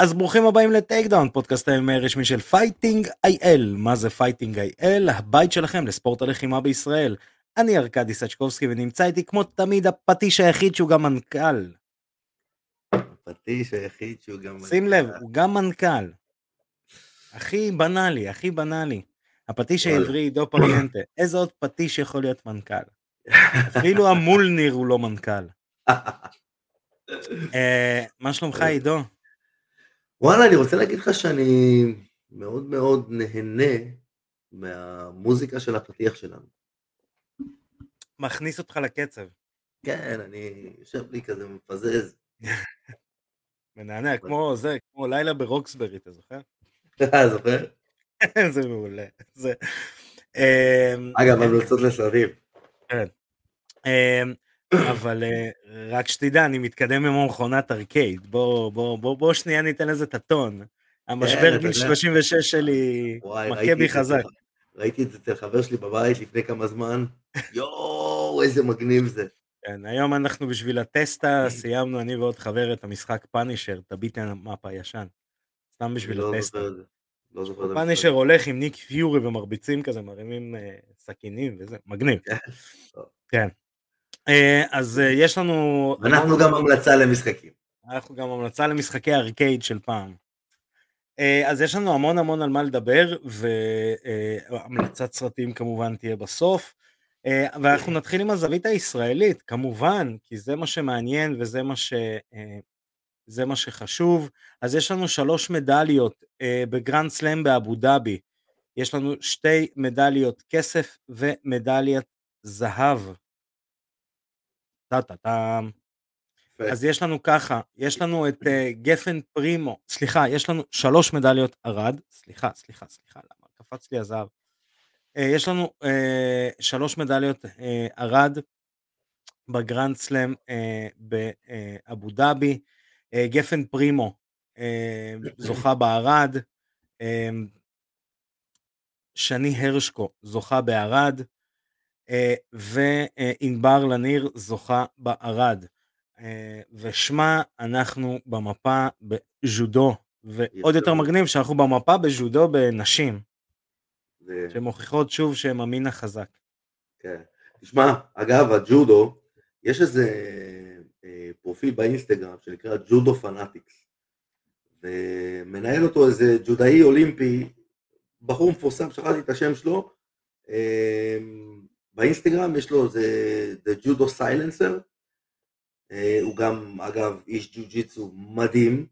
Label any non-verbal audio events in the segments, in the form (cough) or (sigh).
אז ברוכים הבאים ל Takedown, פודקאסט ה-MMA הרשמי של Fighting IL. מה זה Fighting IL? הבית שלכם לספורט הלחימה בישראל. אני ארכדי סצ'קובסקי ונמצא איתי כמו תמיד הפטיש היחיד שהוא גם מנכ"ל. הפטיש היחיד שהוא גם... שים לב, הוא גם מנכ"ל. הכי בנאלי, הכי בנאלי. הפטיש העברי עידו פריאנטה. איזה עוד פטיש יכול להיות מנכ"ל? אפילו המולניר הוא לא מנכ"ל. (laughs) אה, מה שלומך עידו? וואלה, אני רוצה להגיד לך שאני מאוד מאוד נהנה מהמוזיקה של הפתיח שלנו. מכניס אותך לקצב. כן, אני יושב לי כזה מפזז. (laughs) מנענע, כמו זה, כמו לילה ברוקסברי, אתה זוכר? אה, זוכר? (laughs) זה מעולה. אמ, אגב, המלצות לסרטים. כן. אבל אה, רק שתדע, אני מתקדם עם מכונת ארקייד. בוא, בוא, בוא, בוא שנייה ניתן לזה את הטון. המשבר כן, גיל יודע. 36 שלי מכה בי חזק. ראיתי את זה אצל חבר שלי בבית לפני כמה זמן. יואו, איזה מגניב זה. כן, היום אנחנו בשביל הטסטה, (laughs) סיימנו אני ועוד חבר את המשחק פאנישר, את הביטן מאפ הישן. סתם בשביל לא הטסטה. לא זוכר את זה. פאנישר הולך עם ניק פיורי ומרביצים כזה, מרימים אה, סכינים וזה, מגניב. כן. אה, אז אה, יש לנו... אנחנו גם המלצה למשחקים. אנחנו גם המלצה למשחקי ארקייד של פעם. אה, אז יש לנו המון המון על מה לדבר, והמלצת סרטים כמובן תהיה בסוף. ואנחנו נתחיל עם הזווית הישראלית, כמובן, כי זה מה שמעניין וזה מה, ש... זה מה שחשוב. אז יש לנו שלוש מדליות בגרנד סלאם באבו דאבי. יש לנו שתי מדליות כסף ומדליית זהב. טה-טה-טם. אז יש לנו ככה, יש לנו את אה, גפן פרימו, סליחה, יש לנו שלוש מדליות ארד, סליחה, סליחה, סליחה, למה? קפץ לי הזהב. אה, יש לנו אה, שלוש מדליות ארד בגרנד סלאם באבו דאבי, גפן פרימו זוכה בארד, אה, שני הרשקו זוכה בארד, אה, וענבר לניר זוכה בארד. אה, ושמה אנחנו במפה בז'ודו, ועוד יותר. מגניב שאנחנו במפה בז'ודו בנשים, זה- שמוכיחות שוב שהן המין החזק. כן. תשמע, אגב, הג'ודו, יש איזה אה, פרופיל באינסטגרם שנקרא ג'ודו פנאטיקס, ומנהל אותו איזה ג'ודאי אולימפי, בחור מפורסם, שכחתי את השם שלו, אה, באינסטגרם יש לו איזה The Judo Silencer, הוא גם, אגב, איש ג'ו-ג'יצו מדהים,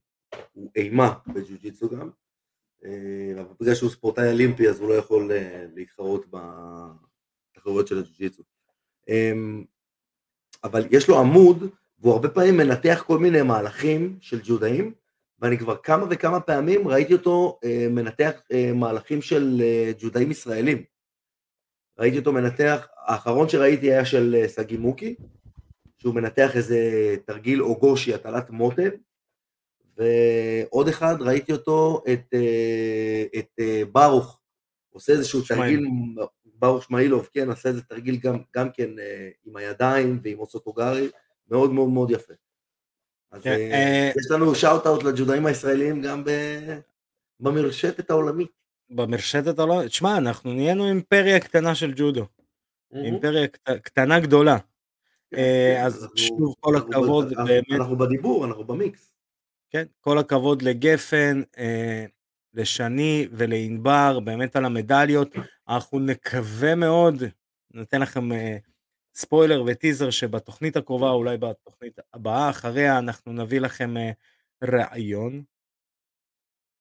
הוא אימה בג'ו-ג'יצו גם, אה, אבל בגלל שהוא ספורטאי אולימפי אז הוא לא יכול אה, להתחרות בתחרויות של הג'ו-ג'יצו. אמ, אבל יש לו עמוד, והוא הרבה פעמים מנתח כל מיני מהלכים של ג'ודאים, ואני כבר כמה וכמה פעמים ראיתי אותו אה, מנתח מהלכים של ג'ודאים ישראלים. ראיתי אותו מנתח, האחרון שראיתי היה של אה, סגי מוקי, שהוא מנתח איזה תרגיל אוגושי, הטלת מוטב, ועוד אחד ראיתי אותו, את, אה, את אה, ברוך, עושה איזשהו שמעאילוב. תרגיל, ברוך שמאילוב, כן, עושה איזה תרגיל גם, גם כן אה, עם הידיים ועם אוסוטוגרי, מאוד מאוד מאוד יפה. אז כן, אה, אה, יש לנו שאוט אאוט לג'ודאים הישראלים גם ב- במרשתת העולמית. במרשתת הלא... תשמע, אנחנו נהיינו אימפריה קטנה של ג'ודו, אימפריה קט- קטנה גדולה. כן, אה, כן, אז אנחנו- שוב כל אנחנו הכבוד, אנחנו- באמת, אנחנו בדיבור, אנחנו במיקס. כן, כל הכבוד לגפן, אה, לשני ולענבר, באמת על המדליות. אנחנו נקווה מאוד, ניתן לכם אה, ספוילר וטיזר שבתוכנית הקרובה, אולי בתוכנית הבאה, אחריה אנחנו נביא לכם ראיון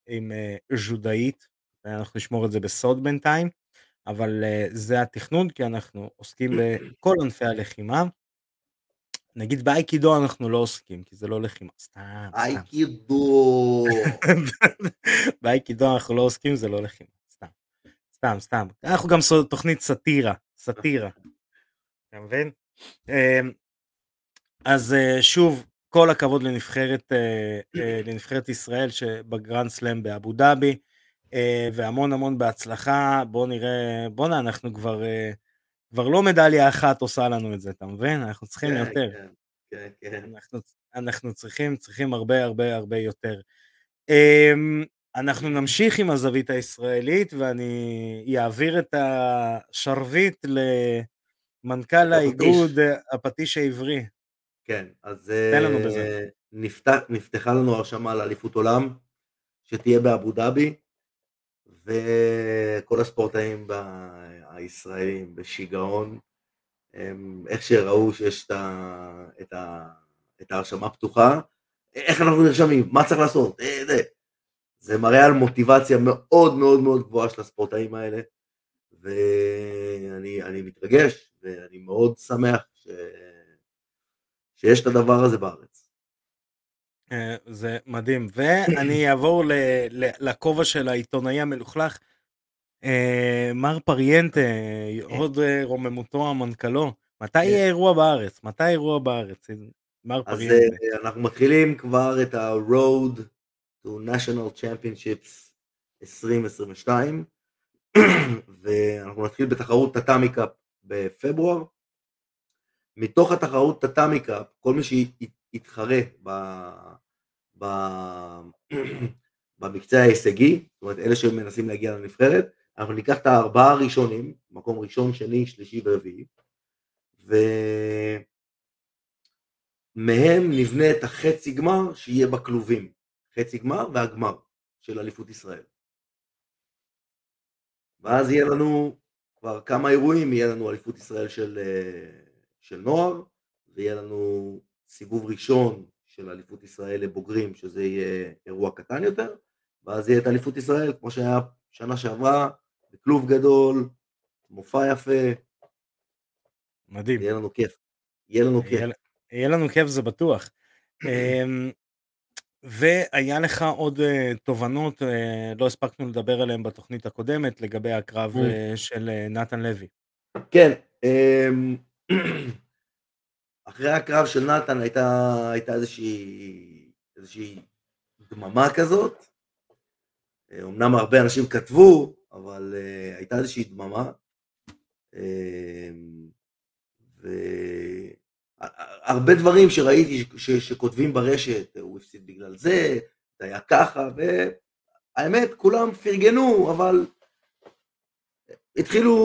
עם ז'ודאית, ואנחנו נשמור את זה בסוד בינתיים, אבל אה, זה התכנון, כי אנחנו עוסקים (clears throat) בכל ענפי הלחימה. נגיד באייקידו אנחנו לא עוסקים, כי זה לא לחימה, סתם. אייקידו. (laughs) באייקידו אנחנו לא עוסקים, זה לא לחימה, סתם. סתם, סתם. אנחנו גם תוכנית סאטירה, סאטירה. אתה מבין? אמ, אז אה, שוב, כל הכבוד לנבחרת, אה, לנבחרת ישראל שבגרנד סלאם באבו דאבי, והמון המון בהצלחה. בואו נראה, בואנה, אנחנו כבר, אה, כבר לא מדליה אחת עושה לנו את זה, אתה מבין? אנחנו צריכים כן, יותר. כן, כן, כן. אנחנו, אנחנו צריכים, צריכים הרבה הרבה הרבה יותר. אמ, אנחנו נמשיך עם הזווית הישראלית ואני אעביר את השרביט למנכ"ל האיגוד הפטיש העברי. כן, אז. אה, נפתח, נפתחה לנו הרשמה לאליפות עולם, שתהיה באבו דאבי, וכל הספורטאים הישראלים בשיגעון, הם, איך שראו שיש את, ה, את, ה, את ההרשמה פתוחה, איך אנחנו נרשמים, מה צריך לעשות, אה, זה, זה מראה על מוטיבציה מאוד מאוד מאוד גבוהה של הספורטאים האלה, ואני מתרגש, ואני מאוד שמח ש... שיש את הדבר הזה בארץ. אה, זה מדהים, ואני אעבור לכובע של העיתונאי המלוכלך, אה, מר פריאנטה, הוד רוממותו המנכ"לו, מתי יהיה כן. אירוע בארץ? מתי אירוע בארץ? מר פריאנטה. אז אנחנו מתחילים כבר את ה-Road to National Championships 2022, ואנחנו נתחיל בתחרות Tatami Cup בפברואר. מתוך התחרות Tatami Cup, כל מי שיתחרה ב... ב... במקצה ההישגי, זאת אומרת אלה שמנסים להגיע לנבחרת, אנחנו ניקח את הארבעה הראשונים, מקום ראשון, שני, שלישי ורביעי, ומהם נבנה את החצי גמר שיהיה בכלובים, חצי גמר והגמר של אליפות ישראל. ואז יהיה לנו כבר כמה אירועים, יהיה לנו אליפות ישראל של, אה, של נוער, ויהיה לנו סיבוב ראשון של אליפות ישראל לבוגרים, שזה יהיה אירוע קטן יותר, ואז יהיה את אליפות ישראל, כמו שהיה שנה שעברה, בכלוב גדול, מופע יפה. מדהים. יהיה לנו כיף. יהיה לנו כיף. יהיה, יהיה לנו כיף, זה בטוח. אמ, והיה לך עוד uh, תובנות, uh, לא הספקנו לדבר עליהן בתוכנית הקודמת, לגבי הקרב uh, של uh, נתן לוי. כן, um, אחרי הקרב של נתן הייתה, הייתה איזושהי, איזושהי דממה כזאת. אמנם הרבה אנשים כתבו, אבל uh, הייתה איזושהי דממה. Uh, והרבה דברים שראיתי ש, שכותבים ברשת, הוא הפסיד בגלל זה, זה היה ככה, והאמת, כולם פרגנו, אבל התחילו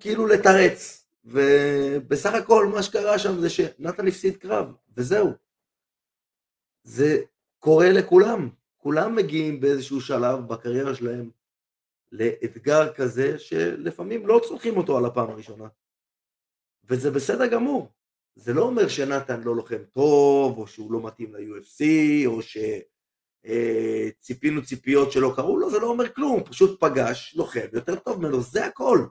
כאילו לתרץ. ובסך הכל מה שקרה שם זה שנתן הפסיד קרב, וזהו. זה קורה לכולם. כולם מגיעים באיזשהו שלב בקריירה שלהם לאתגר כזה שלפעמים לא צורכים אותו על הפעם הראשונה. וזה בסדר גמור. זה לא אומר שנתן לא לוחם טוב, או שהוא לא מתאים ל-UFC, או שציפינו אה, ציפיות שלא קרו לו, זה לא אומר כלום, הוא פשוט פגש לוחם יותר טוב ממנו, זה הכל.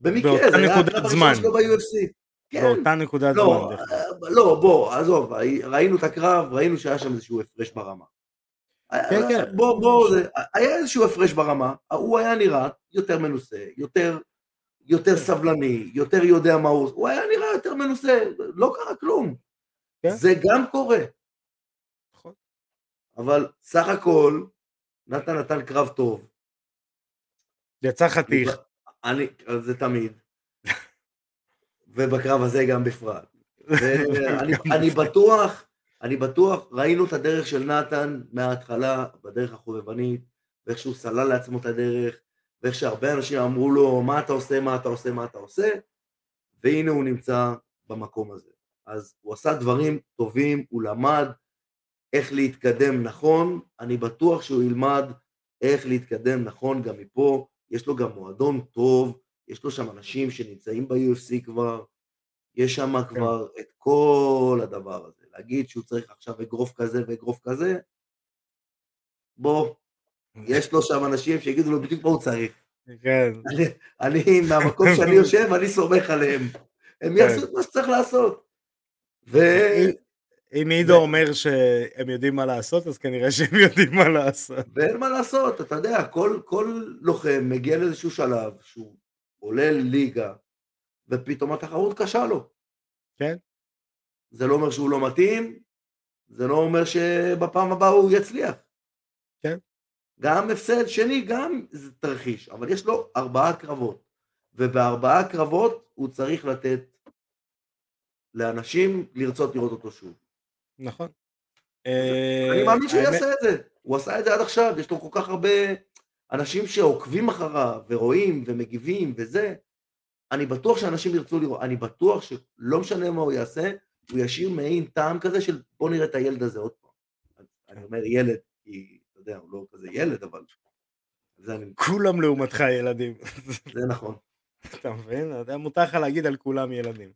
במקרה, זה היה הקרב הראשון שלו ב-UFC. כן. באותה נקודת לא, זמן. אה, לא, בוא, עזוב, ראינו את הקרב, ראינו שהיה שם איזשהו הפרש ברמה. כן, כן. בוא, בוא, זה, היה איזשהו הפרש ברמה, הוא היה נראה יותר מנוסה, יותר, יותר סבלני, יותר יודע מה הוא, הוא היה נראה יותר מנוסה, לא קרה כלום. כן. זה גם קורה. נכון. אבל סך הכל, נתן נתן קרב טוב. יצא חתיך. אני, זה תמיד. ובקרב הזה גם בפרט. ואני (laughs) בטוח אני בטוח, ראינו את הדרך של נתן מההתחלה, בדרך החובבנית, ואיך שהוא סלל לעצמו את הדרך, ואיך שהרבה אנשים אמרו לו, מה אתה עושה, מה אתה עושה, מה אתה עושה, והנה הוא נמצא במקום הזה. אז הוא עשה דברים טובים, הוא למד איך להתקדם נכון, אני בטוח שהוא ילמד איך להתקדם נכון גם מפה, יש לו גם מועדון טוב, יש לו שם אנשים שנמצאים ב-UFC כבר, יש שם כן. כבר את כל הדבר הזה. להגיד שהוא צריך עכשיו אגרוף כזה ואגרוף כזה, בוא, (laughs) יש לו שם אנשים שיגידו לו בדיוק מה הוא צריך. כן. (laughs) אני, אני מהמקום שאני (laughs) יושב, אני סומך עליהם. הם כן. יעשו את מה שצריך לעשות. ו... אם עידו אומר שהם יודעים מה לעשות, אז כנראה שהם יודעים מה לעשות. ואין מה לעשות, אתה יודע, כל, כל לוחם מגיע לאיזשהו שלב שהוא עולה ליגה, ופתאום התחרות קשה לו. כן. זה לא אומר שהוא לא מתאים, זה לא אומר שבפעם הבאה הוא יצליח. כן. גם הפסד שני, גם זה תרחיש, אבל יש לו ארבעה קרבות, ובארבעה קרבות הוא צריך לתת לאנשים לרצות לראות אותו שוב. נכון. אני מאמין שהוא יעשה את זה, הוא עשה את זה עד עכשיו, יש לו כל כך הרבה אנשים שעוקבים אחריו, ורואים, ומגיבים, וזה, אני בטוח שאנשים ירצו לראות, אני בטוח שלא משנה מה הוא יעשה, הוא ישאיר מעין טעם כזה של בוא נראה את הילד הזה עוד פעם. אני אומר ילד, כי אתה יודע, הוא לא כזה ילד, אבל... אני... כולם לעומתך ילדים. זה נכון. אתה מבין? מותר לך להגיד על כולם ילדים.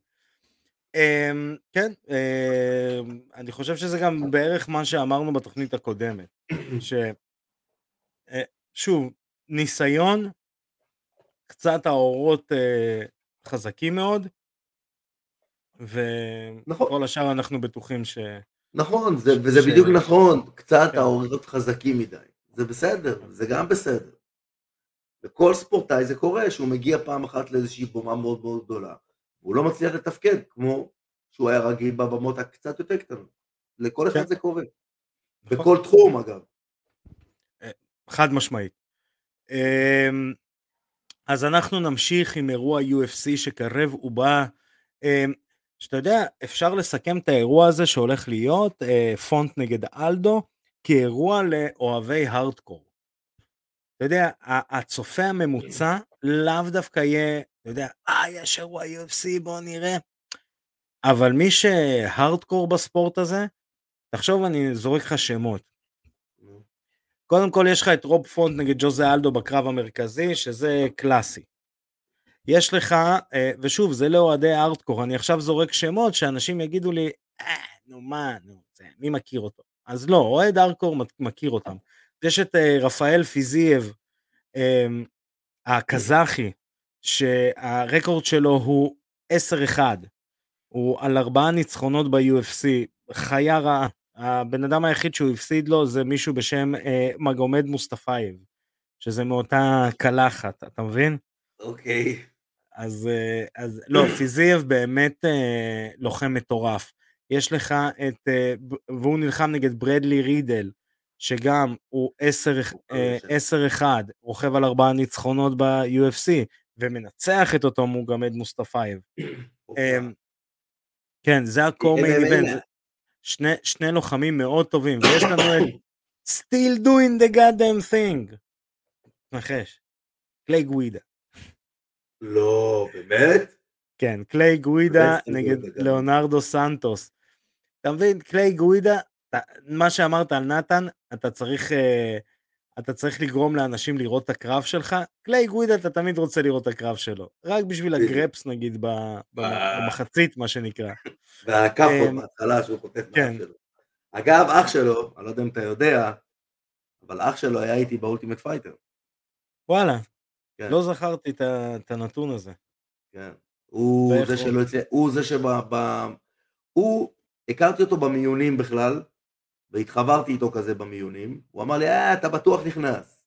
אמ, כן, אמ, אני חושב שזה גם בערך מה שאמרנו בתוכנית הקודמת, ששוב, אה, ניסיון, קצת האורות אה, חזקים מאוד, נכון. וכל השאר אנחנו בטוחים ש... נכון, זה, וזה ש... בדיוק נכון, קצת כן. האורות חזקים מדי, זה בסדר, זה גם בסדר. לכל ספורטאי זה קורה, שהוא מגיע פעם אחת לאיזושהי בומה מאוד מאוד גדולה, והוא לא מצליח לתפקד כמו שהוא היה רגיל בבמות הקצת יותר קטנות. לכל אחד כן. זה קורה. נכון. בכל תחום אגב. אה, חד משמעית. אמ, אז אנחנו נמשיך עם אירוע UFC שקרב ובא. אמ, שאתה יודע, אפשר לסכם את האירוע הזה שהולך להיות, אה, פונט נגד אלדו, כאירוע לאוהבי הארדקור. אתה יודע, הצופה הממוצע לאו דווקא יהיה, אתה יודע, אה, יש אירוע UFC, בוא נראה. אבל מי שהארדקור בספורט הזה, תחשוב, אני זורק לך שמות. קודם כל יש לך את רוב פונט נגד ג'וזה אלדו בקרב המרכזי, שזה קלאסי. יש לך, אה, ושוב, זה לאוהדי ארדקור, אני עכשיו זורק שמות שאנשים יגידו לי, אה, נו מה, נו, זה, מי מכיר אותו? אז לא, אוהד ארדקור מכיר אותם. יש את אה, רפאל פיזייב, אמ, הקזחי, שהרקורד שלו הוא 10-1, הוא על ארבעה ניצחונות ב-UFC, חיה רעה. הבן אדם היחיד שהוא הפסיד לו זה מישהו בשם אה, מגומד מוסטפייב, שזה מאותה קלחת, אתה מבין? אוקיי. Okay. אז, אה, אז לא, (clears throat) פיזייב באמת אה, לוחם מטורף. יש לך את, אה, והוא נלחם נגד ברדלי רידל, שגם הוא 10-1, אה, רוכב על ארבעה ניצחונות ב-UFC, ומנצח את אותו מגומד מוסטפייב. אמ, כן, זה הקורמי איבנט. שני, שני לוחמים מאוד טובים, ויש לנו את still doing the goddamn thing. נחש. קליי גווידה. לא, באמת? כן, קליי גווידה נגד ליאונרדו סנטוס. אתה מבין, קליי גווידה, מה שאמרת על נתן, אתה צריך, אה, אתה צריך לגרום לאנשים לראות את הקרב שלך. קליי גווידה, אתה תמיד רוצה לראות את הקרב שלו. רק בשביל הגרפס, נגיד. במחצית, מה שנקרא. והכאפות אמ, בהתחלה שהוא חוטף כן. שלו. אגב, אח שלו, אני לא יודע אם אתה יודע, אבל אח שלו היה איתי ב-Ultimate Fighter. וואלה, כן. לא זכרתי את הנתון הזה. כן, הוא זה שלא הצליח, הוא זה שב... הוא, הכרתי אותו במיונים בכלל, והתחברתי איתו כזה במיונים, הוא אמר לי, אה, אתה בטוח נכנס.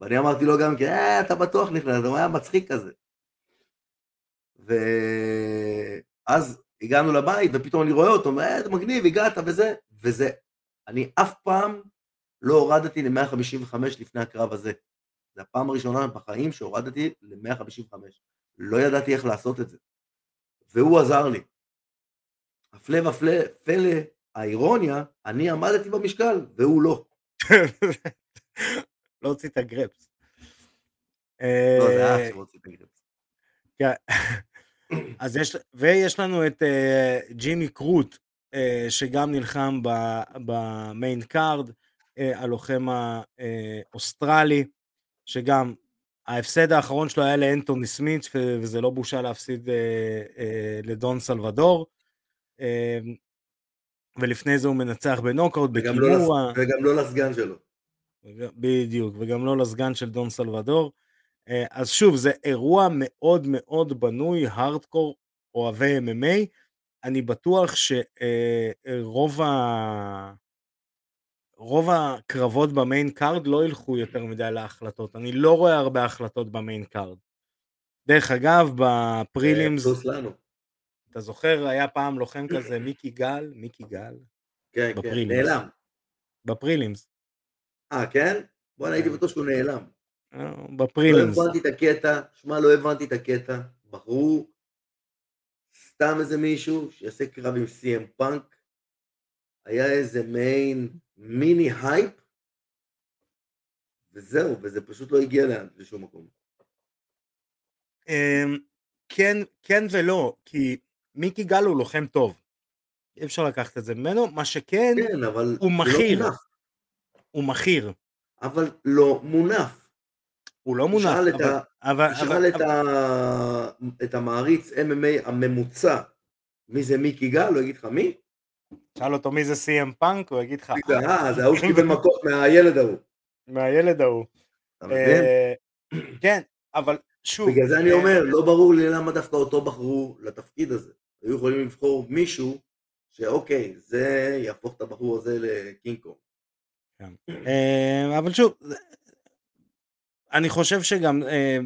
ואני אמרתי לו גם כן, אה, אתה בטוח נכנס, הוא היה מצחיק כזה. ואז הגענו לבית, ופתאום אני רואה אותו, אה, זה מגניב, הגעת וזה, וזה, אני אף פעם לא הורדתי ל-155 לפני הקרב הזה. זו הפעם הראשונה בחיים שהורדתי ל-155. לא ידעתי איך לעשות את זה. והוא עזר לי. הפלא ופלא, פלא, האירוניה, אני עמדתי במשקל, והוא לא. (laughs) לא הוציא את הגרפס. לא, זה אח שלא הוציא את הגרפס. כן. (coughs) אז יש, ויש לנו את אה, ג'ימי קרוט, אה, שגם נלחם ב-main card, אה, הלוחם האוסטרלי, שגם ההפסד האחרון שלו היה לאנטוני סמית, וזה לא בושה להפסיד אה, אה, לדון סלבדור. אה, ולפני זה הוא מנצח בנוקאוט, בקימורה. לא, וגם לא לסגן שלו. בדיוק, וגם לא לסגן של דון סלבדור. אה, אז שוב, זה אירוע מאוד מאוד בנוי, הארדקור, אוהבי MMA. אני בטוח שרוב אה, ה... רוב הקרבות ב-main card לא ילכו יותר מדי להחלטות. אני לא רואה הרבה החלטות ב-main card. דרך אגב, ב-prelims... אתה זוכר, היה פעם לוחם כזה, מיקי גל, מיקי גל? כן, כן, נעלם. ב-prelims. אה, כן? בוא'נה, הייתי כן. בטוח שהוא נעלם. אה, ב-prelims. לא הבנתי את הקטע, שמע, לא הבנתי את הקטע. בחרו סתם איזה מישהו שיעשה קרב עם סי.אם פאנק. היה איזה מעין מיני הייפ, וזהו, וזה פשוט לא הגיע לאן, לשום מקום. אמ, כן, כן ולא, כי מיקי גל הוא לוחם טוב. אי אפשר לקחת את זה ממנו, מה שכן, כן, אבל הוא לא מכיר, מונף. הוא מכיר. אבל לא מונף. הוא לא מונף, תשאל את אבל, ה- אבל, תשאל אבל, את, ה... את המעריץ MMA הממוצע, מי זה מיקי גל, הוא יגיד לך מי? תשאל אותו מי זה סי.אם פאנק, הוא יגיד לך, אה, זה ההוא שקיבל מכות מהילד ההוא. מהילד ההוא. אה, כן, אבל שוב, בגלל זה אני אה, אומר, לא ברור לי למה דווקא אותו בחרו לתפקיד הזה. היו יכולים לבחור מישהו שאוקיי, זה יהפוך את הבחור הזה לקינג קונג. אה, אבל שוב, אני חושב שגם אה,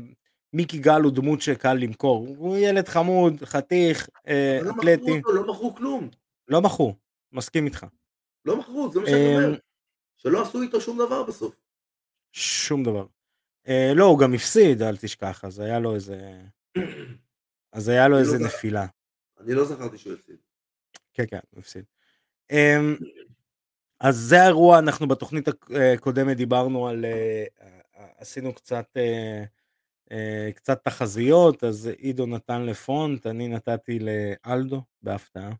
מיקי גל הוא דמות שקל למכור, הוא ילד חמוד, חתיך, אה, לא אתלטי, לא מכרו כלום. לא מכרו, מסכים איתך. לא מכרו, זה מה שאני אומר. שלא עשו איתו שום דבר בסוף. שום דבר. לא, הוא גם הפסיד, אל תשכח, אז היה לו איזה... (clears throat) אז היה לו איזה לא זוכר. נפילה. אני לא זכרתי שהוא הפסיד. כן, כן, הוא הפסיד. אמ, אז זה האירוע, אנחנו בתוכנית הקודמת דיברנו על... אה, אה, עשינו קצת... אה, אה, קצת תחזיות, אז עידו נתן לפונט, אני נתתי לאלדו בהפתעה.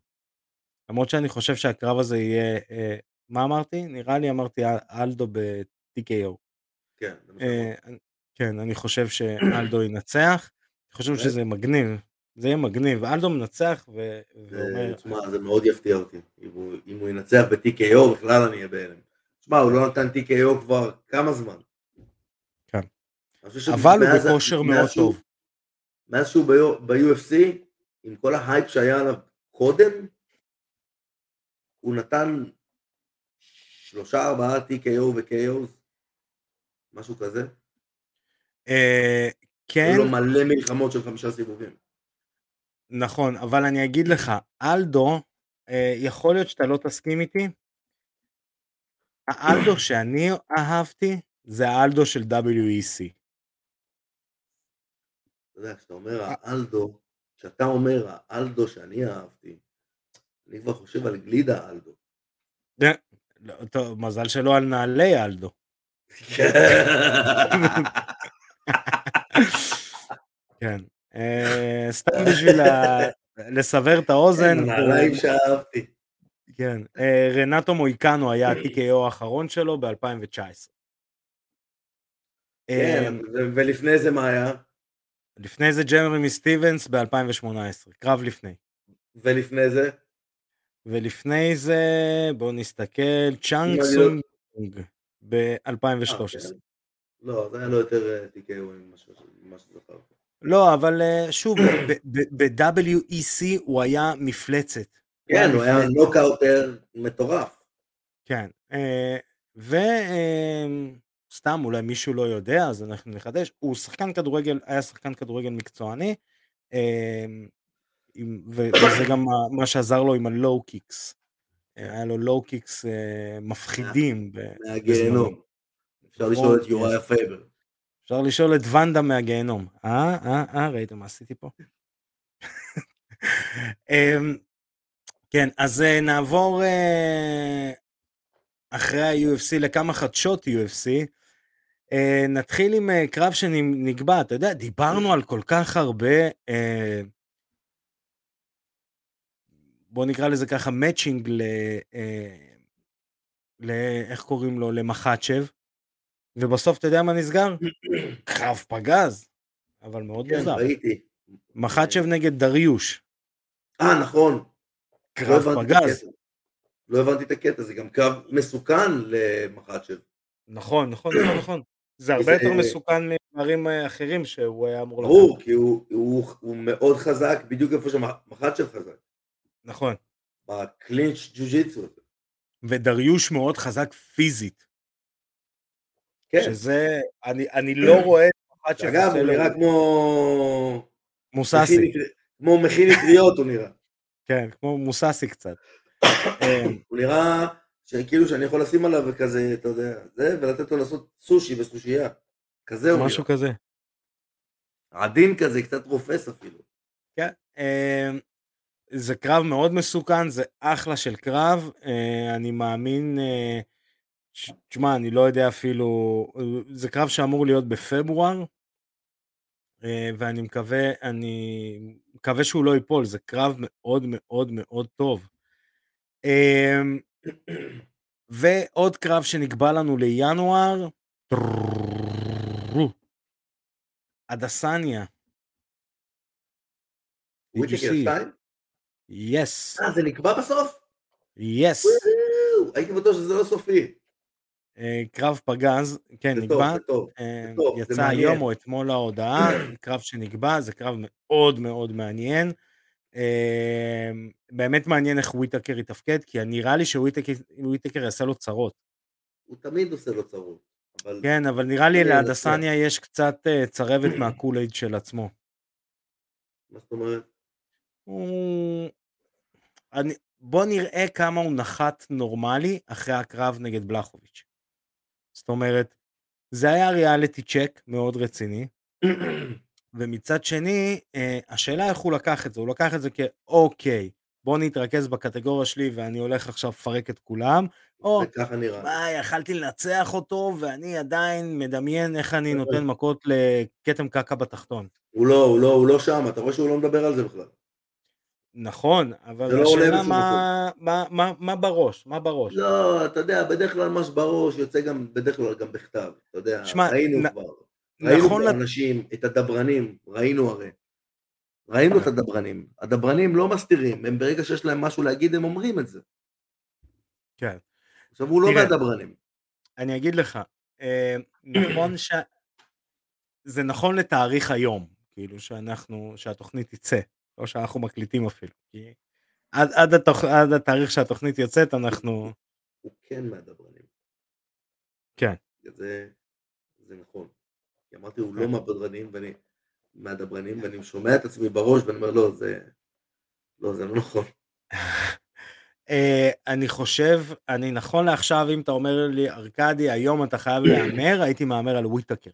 למרות שאני חושב שהקרב הזה יהיה... אה, מה אמרתי? נראה לי אמרתי אל- אלדו ב-TKO. כן, אה. כן, אני חושב שאלדו ינצח. אני חושב באמת? שזה מגניב. זה יהיה מגניב. אלדו מנצח ו- ואומר... תשמע, זה מאוד יפתיע אותי. אם הוא- אם הוא ינצח ב-TKO, בכלל אני אהיה בהלם. תשמע, הוא לא נתן TKO כבר כמה זמן. כן. אבל הוא בכושר מאוד טוב. מאז שהוא ב-UFC, עם כל ההייפ שהיה עליו קודם, הוא נתן שלושה ארבעה TKO ו-KOs, משהו כזה. אה, כן, היו לו מלא מלחמות של חמישה סיבובים. נכון, אבל אני אגיד לך, אלדו, אה, יכול להיות שאתה לא תסכים איתי, האלדו (coughs) שאני אהבתי זה האלדו של WEC. אתה יודע, כשאתה אומר האלדו, כשאתה אומר האלדו שאני אהבתי, אני כבר חושב על גלידה אלדו. לא, טוב, מזל שלא על נעלי אלדו. כן. (laughs) אה, סתם בשביל לסבר את האוזן, כן, הנעליים שאהבתי. כן, אה, רנטו מויקנו היה ה-TKO האחרון שלו ב-2019. כן, ו- ולפני זה מה היה? לפני זה ג'רמי סטיבנס ב-2018, קרב לפני. ולפני זה? ולפני זה, בואו נסתכל, צ'אן סונג ג'ונג אה, ב-2013. כן. לא, זה היה לו יותר אה, TKO ממה שזכרתי. לא, אבל אה, שוב, ב-WEC הוא היה מפלצת. כן, הוא היה. נוקאוטר מטורף. כן, וסתם אולי מישהו לא יודע, אז אנחנו נחדש, הוא שחקן כדורגל, היה שחקן כדורגל מקצועני, אה, ו- וזה גם מה- שעזר לו עם ה-low kicks. היה לו low kicks אה, מפחידים. מהגיהנום. אפשר נכון, לשאול את yes. יוריה פייבר. אפשר לשאול את ונדה מהגיהנום. אה, אה, אה, ראיתם מה עשיתי פה? אמ, כן, אז אה, נעבור אה, אחרי ה-UFC לכמה חדשות UFC. אה, נתחיל עם קרב שנקבע, אתה יודע, דיברנו על כל כך הרבה, בוא נקרא לזה ככה, מאצ'ינג ל... ל... איך קוראים לו? למחצ'ב, ובסוף אתה יודע מה נסגר? (clears throat) קרב פגז, אבל מאוד כן, מוזר. ראיתי. מחצ'ב נגד דריוש, אה, נכון. לא קרב את פגז. לא הבנתי את הקטע, זה גם קרב מסוכן למחצ'ב. נכון, נכון, נכון, נכון. זה (clears throat) הרבה יותר מסוכן מדברים אה, אחרים שהוא היה אמור לקחת. ברור, כי הוא- הוא הוא מאוד חזק בדיוק איפה שמחצ'ב חזק. נכון. בקלינץ' ג'ו-ג'יצו. ודריוש מאוד חזק פיזית, כן. שזה, אני, אני לא רואה את מחצ'ב אגב, עושה הוא נראה כמו... מוססי, כמו מכין אטריות הוא נראה. כן, כמו מוססי קצת. אה, הוא נראה שכאילו שאני יכול לשים עליו וכזה, אתה יודע, זה, ולתת לו לעשות סושי וסושייה. כזה הוא משהו נראה. כזה. עדין כזה, קצת רופס אפילו. כן. אה, זה קרב מאוד מסוכן, זה אחלה של קרב, אה, אני מאמין, אה, תשמע, אני לא יודע אפילו, זה קרב שאמור להיות בפברואר, אה, ואני מקווה, אני מקווה שהוא לא ייפול, זה קרב מאוד מאוד מאוד טוב. אמ, ועוד קרב שנקבע לנו לינואר, הדסניה. יס. אה, זה נקבע בסוף? yes. הייתי בטוח שזה לא סופי. אה, קרב פגז, כן, נקבע. אה, יצא היום או אתמול ההודעה, קרב שנקבע, זה קרב מאוד מאוד מעניין. אה, באמת מעניין איך וויטקר יתפקד, כי נראה לי שוויטקר יעשה לו צרות. הוא תמיד עושה לו צרות. כן, אבל נראה לי לאדסניה יש קצת צרבת מה-Kool-Aid של עצמו. מה זאת אומרת? בוא נראה כמה הוא נחת נורמלי אחרי הקרב נגד בלחוביץ'. זאת אומרת, זה היה ריאליטי צ'ק מאוד רציני, ומצד שני, אה, השאלה איך הוא לקח את זה, הוא לקח את זה כאוקיי, בוא נתרכז בקטגוריה שלי ואני הולך עכשיו לפרק את כולם, או מה, יכלתי לנצח אותו ואני עדיין מדמיין איך אני נותן מכות לכתם קקע בתחתון. הוא לא, הוא לא, הוא לא שם, אתה רואה שהוא לא מדבר על זה בכלל. נכון, אבל לא השאלה מה, מה, מה, מה בראש, מה בראש. לא, אתה יודע, בדרך כלל מה שבראש יוצא גם, בדרך כלל גם בכתב, אתה יודע, שמה, ראינו נ... כבר, ראינו נכון כבר לת... אנשים, את הדברנים, ראינו הרי, ראינו את הדברנים, הדברנים לא מסתירים, הם ברגע שיש להם משהו להגיד הם אומרים את זה. כן. עכשיו הוא לא מהדברנים. אני אגיד לך, אה, נכון ש... זה נכון לתאריך היום, כאילו שאנחנו, שהתוכנית תצא. לא שאנחנו מקליטים אפילו. כי עד, עד, התוכ... עד התאריך שהתוכנית יוצאת אנחנו... הוא כן מהדברנים. כן. זה, זה נכון. כי אמרתי הוא לא כן. מהדברנים ואני מהדברנים ואני שומע את עצמי בראש ואני אומר לא זה לא זה לא נכון. Uh, (laughs) אני חושב, אני נכון לעכשיו, אם אתה אומר לי, ארכדי, היום אתה חייב להמר, (coughs) הייתי מהמר על וויטקר.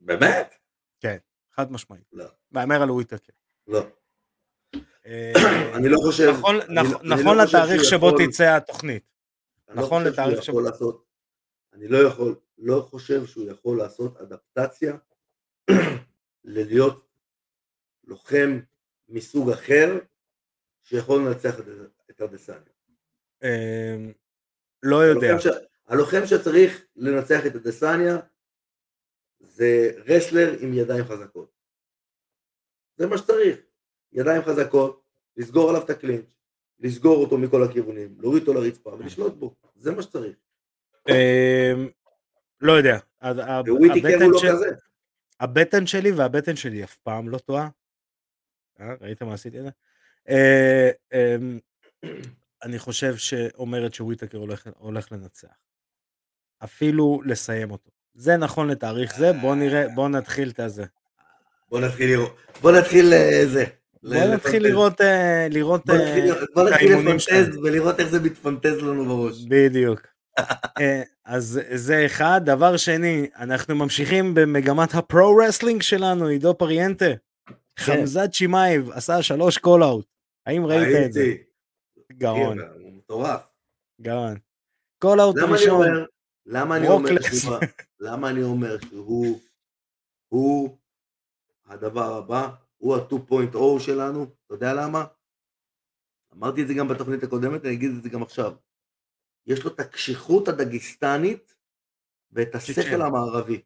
באמת? כן, חד משמעית. לא. מהמר על וויטקר. לא. אה, אני לא חושב... נכון, נכון, נכון לא לתאריך שבו תצא התוכנית. לא נכון לתאריך שבו... אני לא יכול, לא חושב שהוא יכול לעשות אדפטציה (clears throat) ללהיות לוחם מסוג אחר שיכול לנצח את הדסניה. אמ, לא יודע. הלוחם שצריך לנצח את הדסניה זה רסלר עם ידיים חזקות. זה מה שצריך. ידיים חזקות, לסגור עליו את הקלינץ', לסגור אותו מכל הכיוונים, להוריד אותו לרצפה ולשלוט בו, זה מה שצריך. אמ, לא יודע. לא הבטן שלי והבטן שלי אף פעם לא טועה. אה, ראית מה עשיתי את זה? אמ, אני חושב שאומרת שוויטקר הולך לנצח. אפילו לסיים אותו. זה נכון לתאריך זה, בוא נראה, בוא נתחיל את הזה. בוא נתחיל לראות, בוא נתחיל אה, זה. בוא נתחיל לראות, אה, לראות בוא נתחיל אה, לפנטז ולראות איך זה מתפנטז לנו בראש. בדיוק. (laughs) אז זה אחד. דבר שני, אנחנו ממשיכים במגמת ה-pro wrestling שלנו, עידו פריאנטה. כן. חמזת שמייב עשה שלוש call out. האם ראית את זה? גאון. מטורף. גאון. קול אאוט ראשון. למה אני אומר שהוא, הוא הדבר הבא, הוא ה-2.0 שלנו, אתה יודע למה? אמרתי את זה גם בתוכנית הקודמת, אני אגיד את זה גם עכשיו. יש לו את הקשיחות הדגיסטנית ואת השכל המערבי.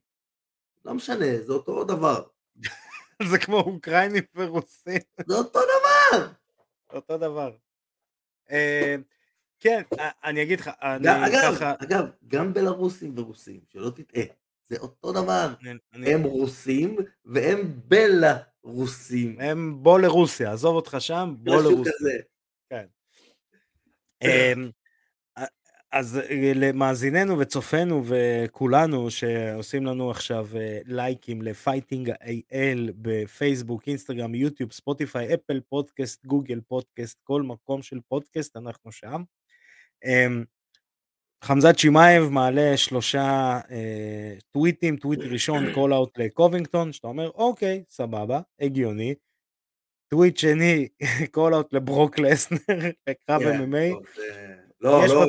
לא משנה, זה אותו דבר. (laughs) זה כמו אוקראינים ורוסים. זה אותו דבר! אותו דבר. אה, כן, אה, אני אגיד לך, אני ככה... אגב, גם בלרוסים ורוסים, שלא תטעה. זה אותו דבר, אני... הם רוסים והם בלרוסים. הם בילורוסיה, עזוב אותך שם, בילורוסיה. כזה. כן. אמ, אז אה, למאזיננו וצופינו וכולנו שעושים לנו עכשיו אה, לייקים ל-Fighting IL בפייסבוק, אינסטגרם, יוטיוב, ספוטיפיי, אפל פודקאסט, גוגל פודקאסט, כל מקום של פודקאסט, אנחנו שם. חמזת שמאייב מעלה שלושה אה, טוויטים, טוויט ראשון (coughs) call out לקובינגטון, שאתה אומר אוקיי, סבבה, הגיוני. טוויט שני, (laughs) call out לברוק לסנר, (laughs) לקרב כן, MMA. לא, לא,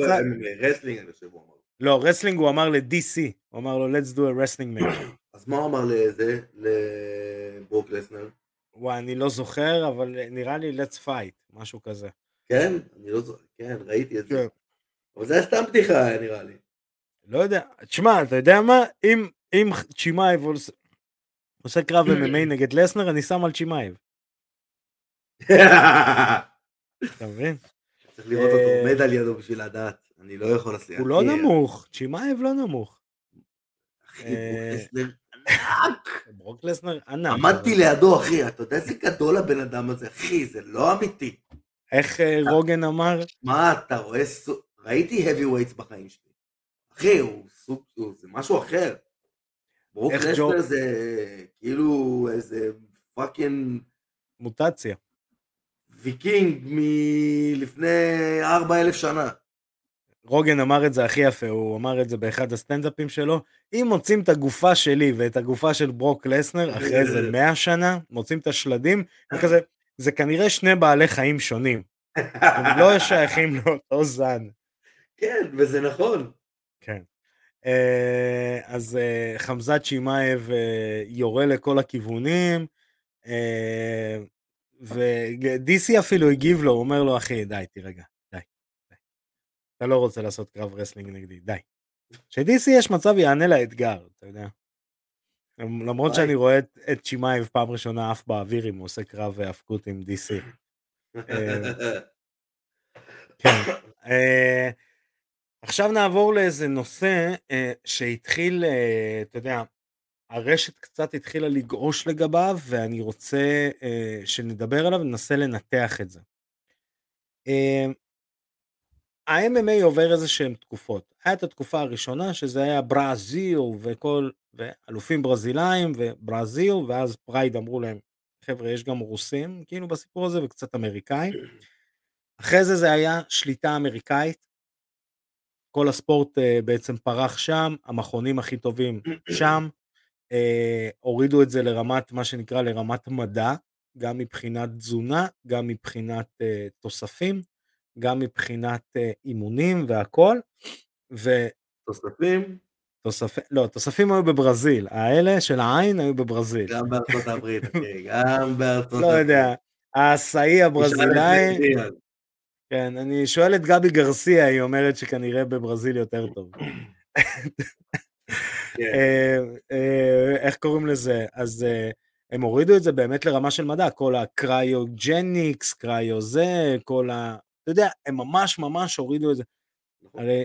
wrestling אני חושב הוא אמר. לא, wrestling הוא אמר ל-DC, הוא אמר לו let's do a wrestling match. (coughs) אז מה הוא אמר לזה, לברוק לסנר? וואי, אני לא זוכר, אבל נראה לי let's fight, משהו כזה. כן? אני לא זוכר, כן, ראיתי את זה. אבל זה היה סתם בדיחה נראה לי. לא יודע, תשמע, אתה יודע מה? אם, אם צ'ימאייב עושה- עושה קרב (clears throat) MMA נגד לסנר, אני שם על צ'ימאייב, אתה מבין? צריך לראות אותו אה, עומד על ידו בשביל לדעת. אני לא יכול לשים. הוא לא נמוך, צ'ימאייב לא נמוך. אחי, אה, לסנר ענק. ברוק לסנר ענק. עמדתי לידו, אחי, אתה יודע איזה גדול הבן אדם הזה, אחי, זה לא אמיתי. איך אה, רוגן אמר? מה, אתה רואה. ראיתי heavy weights בחיים שלי. אחי, הוא סוג... הוא- זה משהו אחר. ברוק לסנר זה כאילו איזה fucking מוטציה. ויקינג מלפני 4,000 שנה. רוגן אמר את זה הכי יפה, הוא אמר את זה באחד הסטנדאפים שלו. אם מוצאים את הגופה שלי ואת הגופה של ברוק לסנר אחרי איזה (laughs) 100 שנה, מוצאים את השלדים, וכזה, זה כנראה שני בעלי חיים שונים. הם לא שייכים לאותו זן. כן, וזה נכון. כן. אה, אז אה, חמזת צ'ימאייב אה, יורה לכל הכיוונים, ו DC אפילו הגיב לו, הוא אומר לו, אחי, די, תירגע, די, די. אתה לא רוצה לעשות קרב wrestling נגדי, די. ש DC יש מצב יענה לאתגר, אתה יודע. למרות. שאני רואה את, את צ'ימאייב פעם ראשונה עף באוויר אם הוא עושה קרב האבקות עם DC. (laughs) כן. עכשיו נעבור לאיזה נושא אה, שהתחיל, אה, אתה יודע, הרשת קצת התחילה לגעוש לגביו, ואני רוצה אה, שנדבר עליו וננסה לנתח את זה. אה, ה-MMA עובר איזה שהן תקופות. את התקופה הראשונה שזה היה ברזיל וכל, ואלופים ברזילאים וברזיל, ואז Pride אמרו להם, חבר'ה, יש גם רוסים כאילו בסיפור הזה וקצת אמריקאים. אחרי זה זה היה שליטה אמריקאית. כל הספורט uh, בעצם פרח שם, המכונים הכי טובים שם, uh, הורידו את זה לרמת, מה שנקרא לרמת מדע, גם מבחינת תזונה, גם מבחינת uh, תוספים, גם מבחינת uh, אימונים והכל, תוספים, ותוספים, לא, תוספים היו בברזיל, האלה של העין היו בברזיל, גם בארצות הברית, (laughs) גם בארצות הברית. לא יודע, ה-USADA הברזילאי, כן, אני שואל את גבי גרסיה, היא אומרת שכנראה בברזיל יותר טוב. כן. אה, אה, איך קוראים לזה? אז אה, הם הורידו את זה באמת לרמה של מדע, כל ה cryogenics, cryo זה, כל ה... אתה יודע, הם ממש ממש הורידו את זה. נכון. הרי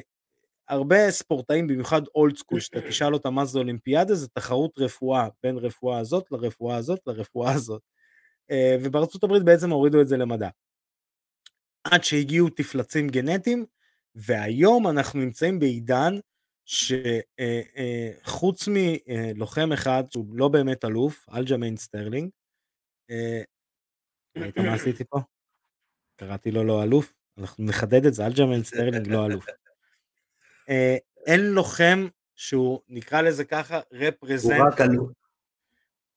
הרבה ספורטאים, במיוחד old school, שאתה תשאל אותם מה זה אולימפיאדה, זה תחרות רפואה, בין רפואה הזאת לרפואה הזאת לרפואה הזאת. ובארצות הברית בעצם הורידו את זה למדע. עד שהגיעו תפלצים גנטיים, והיום אנחנו נמצאים בעידן שחוץ מלוחם אחד שהוא לא באמת אלוף, אלג'מיין סטרלינג, אה, ראית מה עשיתי פה? קראתי לו לא אלוף, אנחנו נחדד את זה, אלג'מיין סטרלינג לא אלוף. אה, אין לוחם שהוא נקרא לזה ככה הוא represent רק אלוף.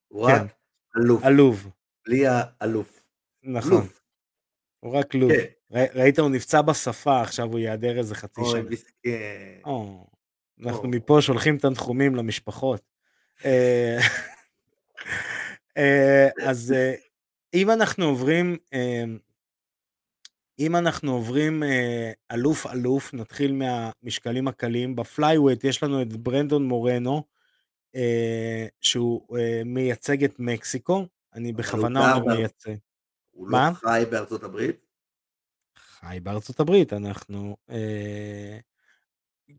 הוא כן. רק אלוף. עלוב, בלי האלוף. נכון, אלוף. הוא רק לוב. כן. ראית הוא נפצע בשפה, עכשיו הוא ייעדר איזה חצי אוי, שנה. מסכן. או, אנחנו. מפה שולחים תנחומים למשפחות. אה, (laughs) אה, אז אה, אם אנחנו עוברים, אם אנחנו עוברים אלוף אלוף, נתחיל מהמשקלים הקלים. בפלייווייט יש לנו את ברנדון מורנו, שהוא מייצג את מקסיקו. אני בכוונה אומר מייצג. הוא? לא חי בארצות הברית? חי בארצות הברית, אנחנו... אה,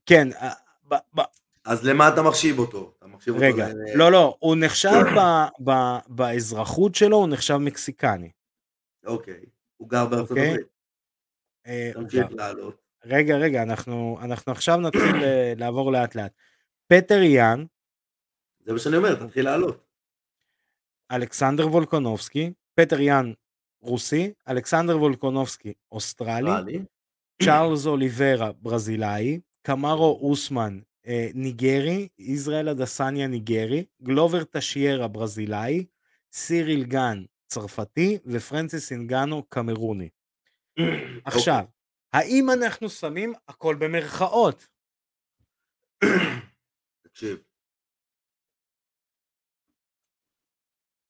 כן, אה, ב- ב- אז למה אתה מחשיב אותו? אתה מחשיב אותו רגע, ל- לא, לא, הוא נחשב ב- ב- באזרחות שלו, הוא נחשב מקסיקני. אוקיי. הוא גר בארצות אוקיי. הברית. אה, תמשיך. לעלות. רגע, רגע, אנחנו אנחנו עכשיו נתחיל אה, לעבור לאט לאט. פטר יאן, זה מה שאני אומר, תתחיל לעלות. אלכסנדר וולקונובסקי, פטר יאן רוסי, אלכסנדר וולקונובסקי אוסטרלי. צ'ארלס אוליברה ברזילאי, קמרו אוסמן אה, ניגרי, ישראל אדסניה ניגרי, גלובר טשיירה ברזילאי, סיריל גן צרפתי ופרנסיס אינגנו קמרוני. (clears throat) עכשיו, האם אנחנו שמים הכל במרכאות? תקשיב,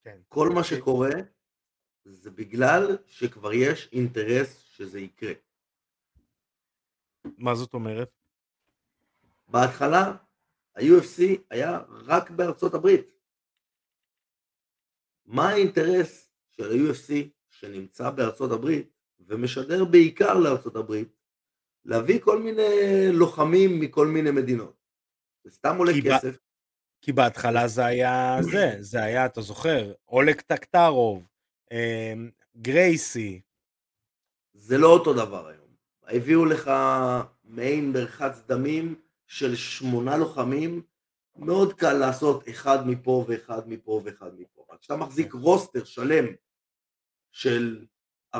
כן. כל מה אוקיי. שקורה זה בגלל שכבר יש אינטרס שזה יקרה. מה זאת אומרת? בהתחלה ה-UFC היה רק בארצות הברית. מה האינטרס של ה-UFC שנמצא בארצות הברית ומשדר בעיקר לארצות הברית להביא כל מיני לוחמים מכל מיני מדינות. זה סתם עולה כי ב- כסף. כי בהתחלה זה היה זה, זה היה, אתה זוכר, אולג טקטרוב, גרייסי, זה לא אותו דבר היום. הביאו לך מעין מרחץ דמים של שמונה לוחמים, מאוד קל לעשות אחד מפה ואחד מפה ואחד מפה. רק כשאתה מחזיק כן. רוסטר שלם של 400-500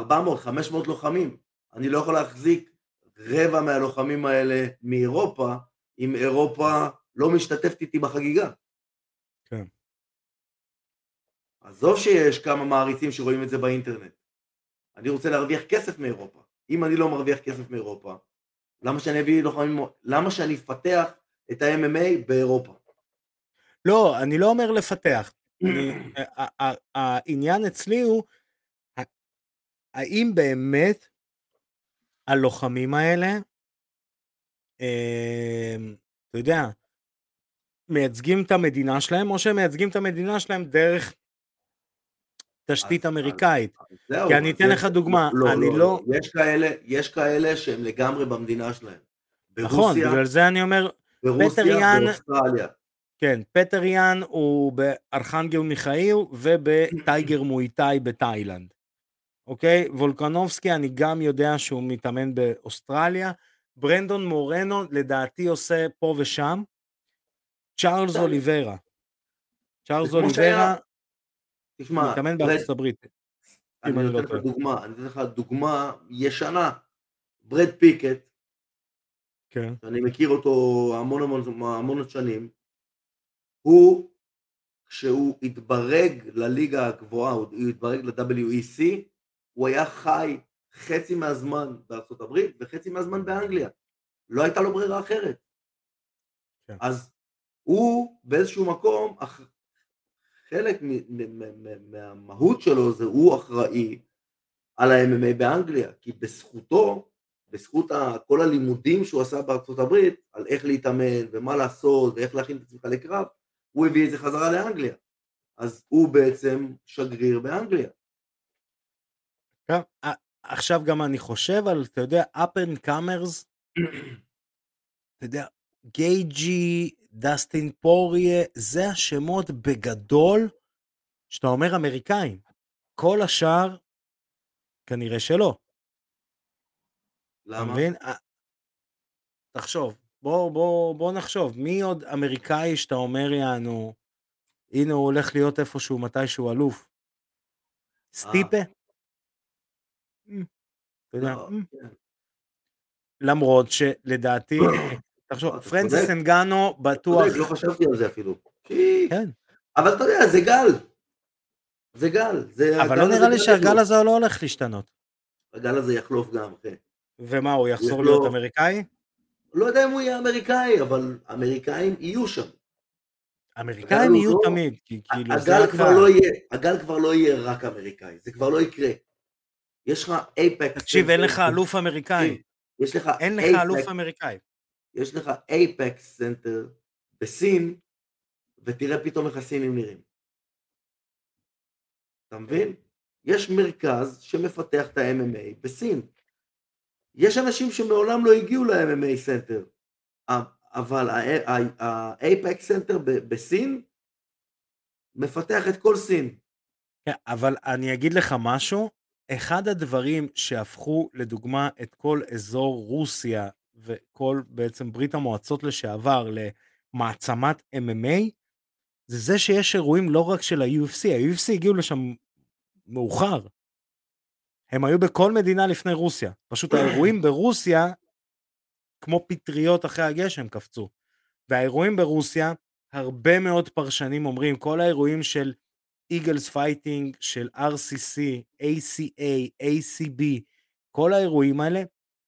לוחמים, אני לא יכול להחזיק רבע מהלוחמים האלה מאירופה, אם אירופה לא משתתפת איתי בחגיגה. כן. עזוב שיש כמה מעריצים שרואים את זה באינטרנט. אני רוצה להרוויח כסף מאירופה. אם אני לא מרוויח כסף מאירופה, למה שאני אביא לוחמים, למה שאני אפתח את ה-MMA באירופה? לא, אני לא אומר לפתח. (clears throat) העניין אצלי הוא, האם באמת הלוחמים האלה, אמ, אתה יודע, מייצגים את המדינה שלהם, או שהם מייצגים את המדינה שלהם דרך תשתית אמריקאית. זהו, כי אני אתן לך דוגמה, לא, אני לא, לא- יש כאלה, יש כאלה שהם לגמרי במדינה שלהם. נכון, בגלל זה אני אומר, ברוסיה, פטר יאן- באוסטרליה. כן, פטר יאן הוא בארכנגל מיכאיל ובטייגר מואיטאי בתאילנד. אוקיי? וולקנובסקי, אני גם יודע שהוא מתאמן באוסטרליה. ברנדון מורנו, לדעתי עושה פה ושם. צ'ארלס. אוליברה. צ'ארלס אוליברה תשמע, מתאמן ברד- בארצות הברית. אני אני לא נותן לך. דוגמה, אני נותן לך דוגמה ישנה. ברד פיקט, כן. שאני מכיר אותו המון המון המון שנים, הוא, כשהוא התברג לליגה הגבוהה, הוא התברג ל-WEC, הוא היה חי חצי מהזמן בארצות הברית וחצי מהזמן באנגליה. לא הייתה לו ברירה אחרת. כן. אז הוא באיזשהו מקום, אח- חלק מהמהות שלו זה הוא אחראי על ה-MMA באנגליה, כי בזכותו, בזכות כל הלימודים שהוא עשה בארצות הברית, על איך להתאמן ומה לעשות ואיך להכין את עצמך לקרב, הוא הביא את זה חזרה לאנגליה. אז הוא בעצם שגריר באנגליה. כן. עכשיו גם אני חושב על, אתה יודע, up and comers, (clears throat) אתה יודע, גייג'י, דסטין פוריה, זה השמות בגדול, שאתה אומר אמריקאים. כל השאר, כנראה שלא. אתה למה? מבין? א- תחשוב, בוא, בוא, בוא נחשוב, מי עוד אמריקאי שאתה אומר יענו, הנה הוא הולך להיות איפשהו מתישהו אלוף? סטיפה? אמ, אתה יודע, לא, אמ, כן. למרות שלדעתי, (coughs) תחשוב, פרנסיס. אנגנו אתה בטוח, לא חשבתי על זה אפילו. כן, אבל אתה יודע, זה גל. זה גל. זה- אבל לא נראה לי גל שהגל. הזה לא הולך להשתנות. הגל הזה יחלוף גם, אחי. ומה, הוא יחזור להיות אמריקאי? לא יודע אם הוא יהיה אמריקאי, אבל אמריקאים יהיו שם. אמריקאים יהיו לא- תמיד, כי כאילו זה הגל כבר. לא יהיה, הגל כבר לא יהיה רק אמריקאי, זה כבר לא יקרה. יש לך אייפקס. תקשיב, אין לך אלוף אמריקאי. יש לך אין לך אלוף אמריקאי. יש לך Apex Center בסין, ותראה פתאום איך הסינים נראים. אתה מבין? יש מרכז שמפתח את ה-MMA בסין. יש אנשים שמעולם לא הגיעו ל-MMA center, אבל ה Apex Center בסין מפתח את כל סין. כן, אבל אני אגיד לך משהו, אחד הדברים שהפכו לדוגמה את כל אזור רוסיה וכל בעצם ברית המועצות לשעבר למעצמת MMA, זה זה שיש אירועים לא רק של ה-UFC, ה-UFC הגיעו לשם מאוחר. הם היו בכל מדינה לפני רוסיה. פשוט האירועים ברוסיה, כמו פטריות אחרי הגשם, קפצו. והאירועים ברוסיה, הרבה מאוד פרשנים אומרים, כל האירועים של Eagles Fighting, של RCC, ACA, ACB, כל האירועים האלה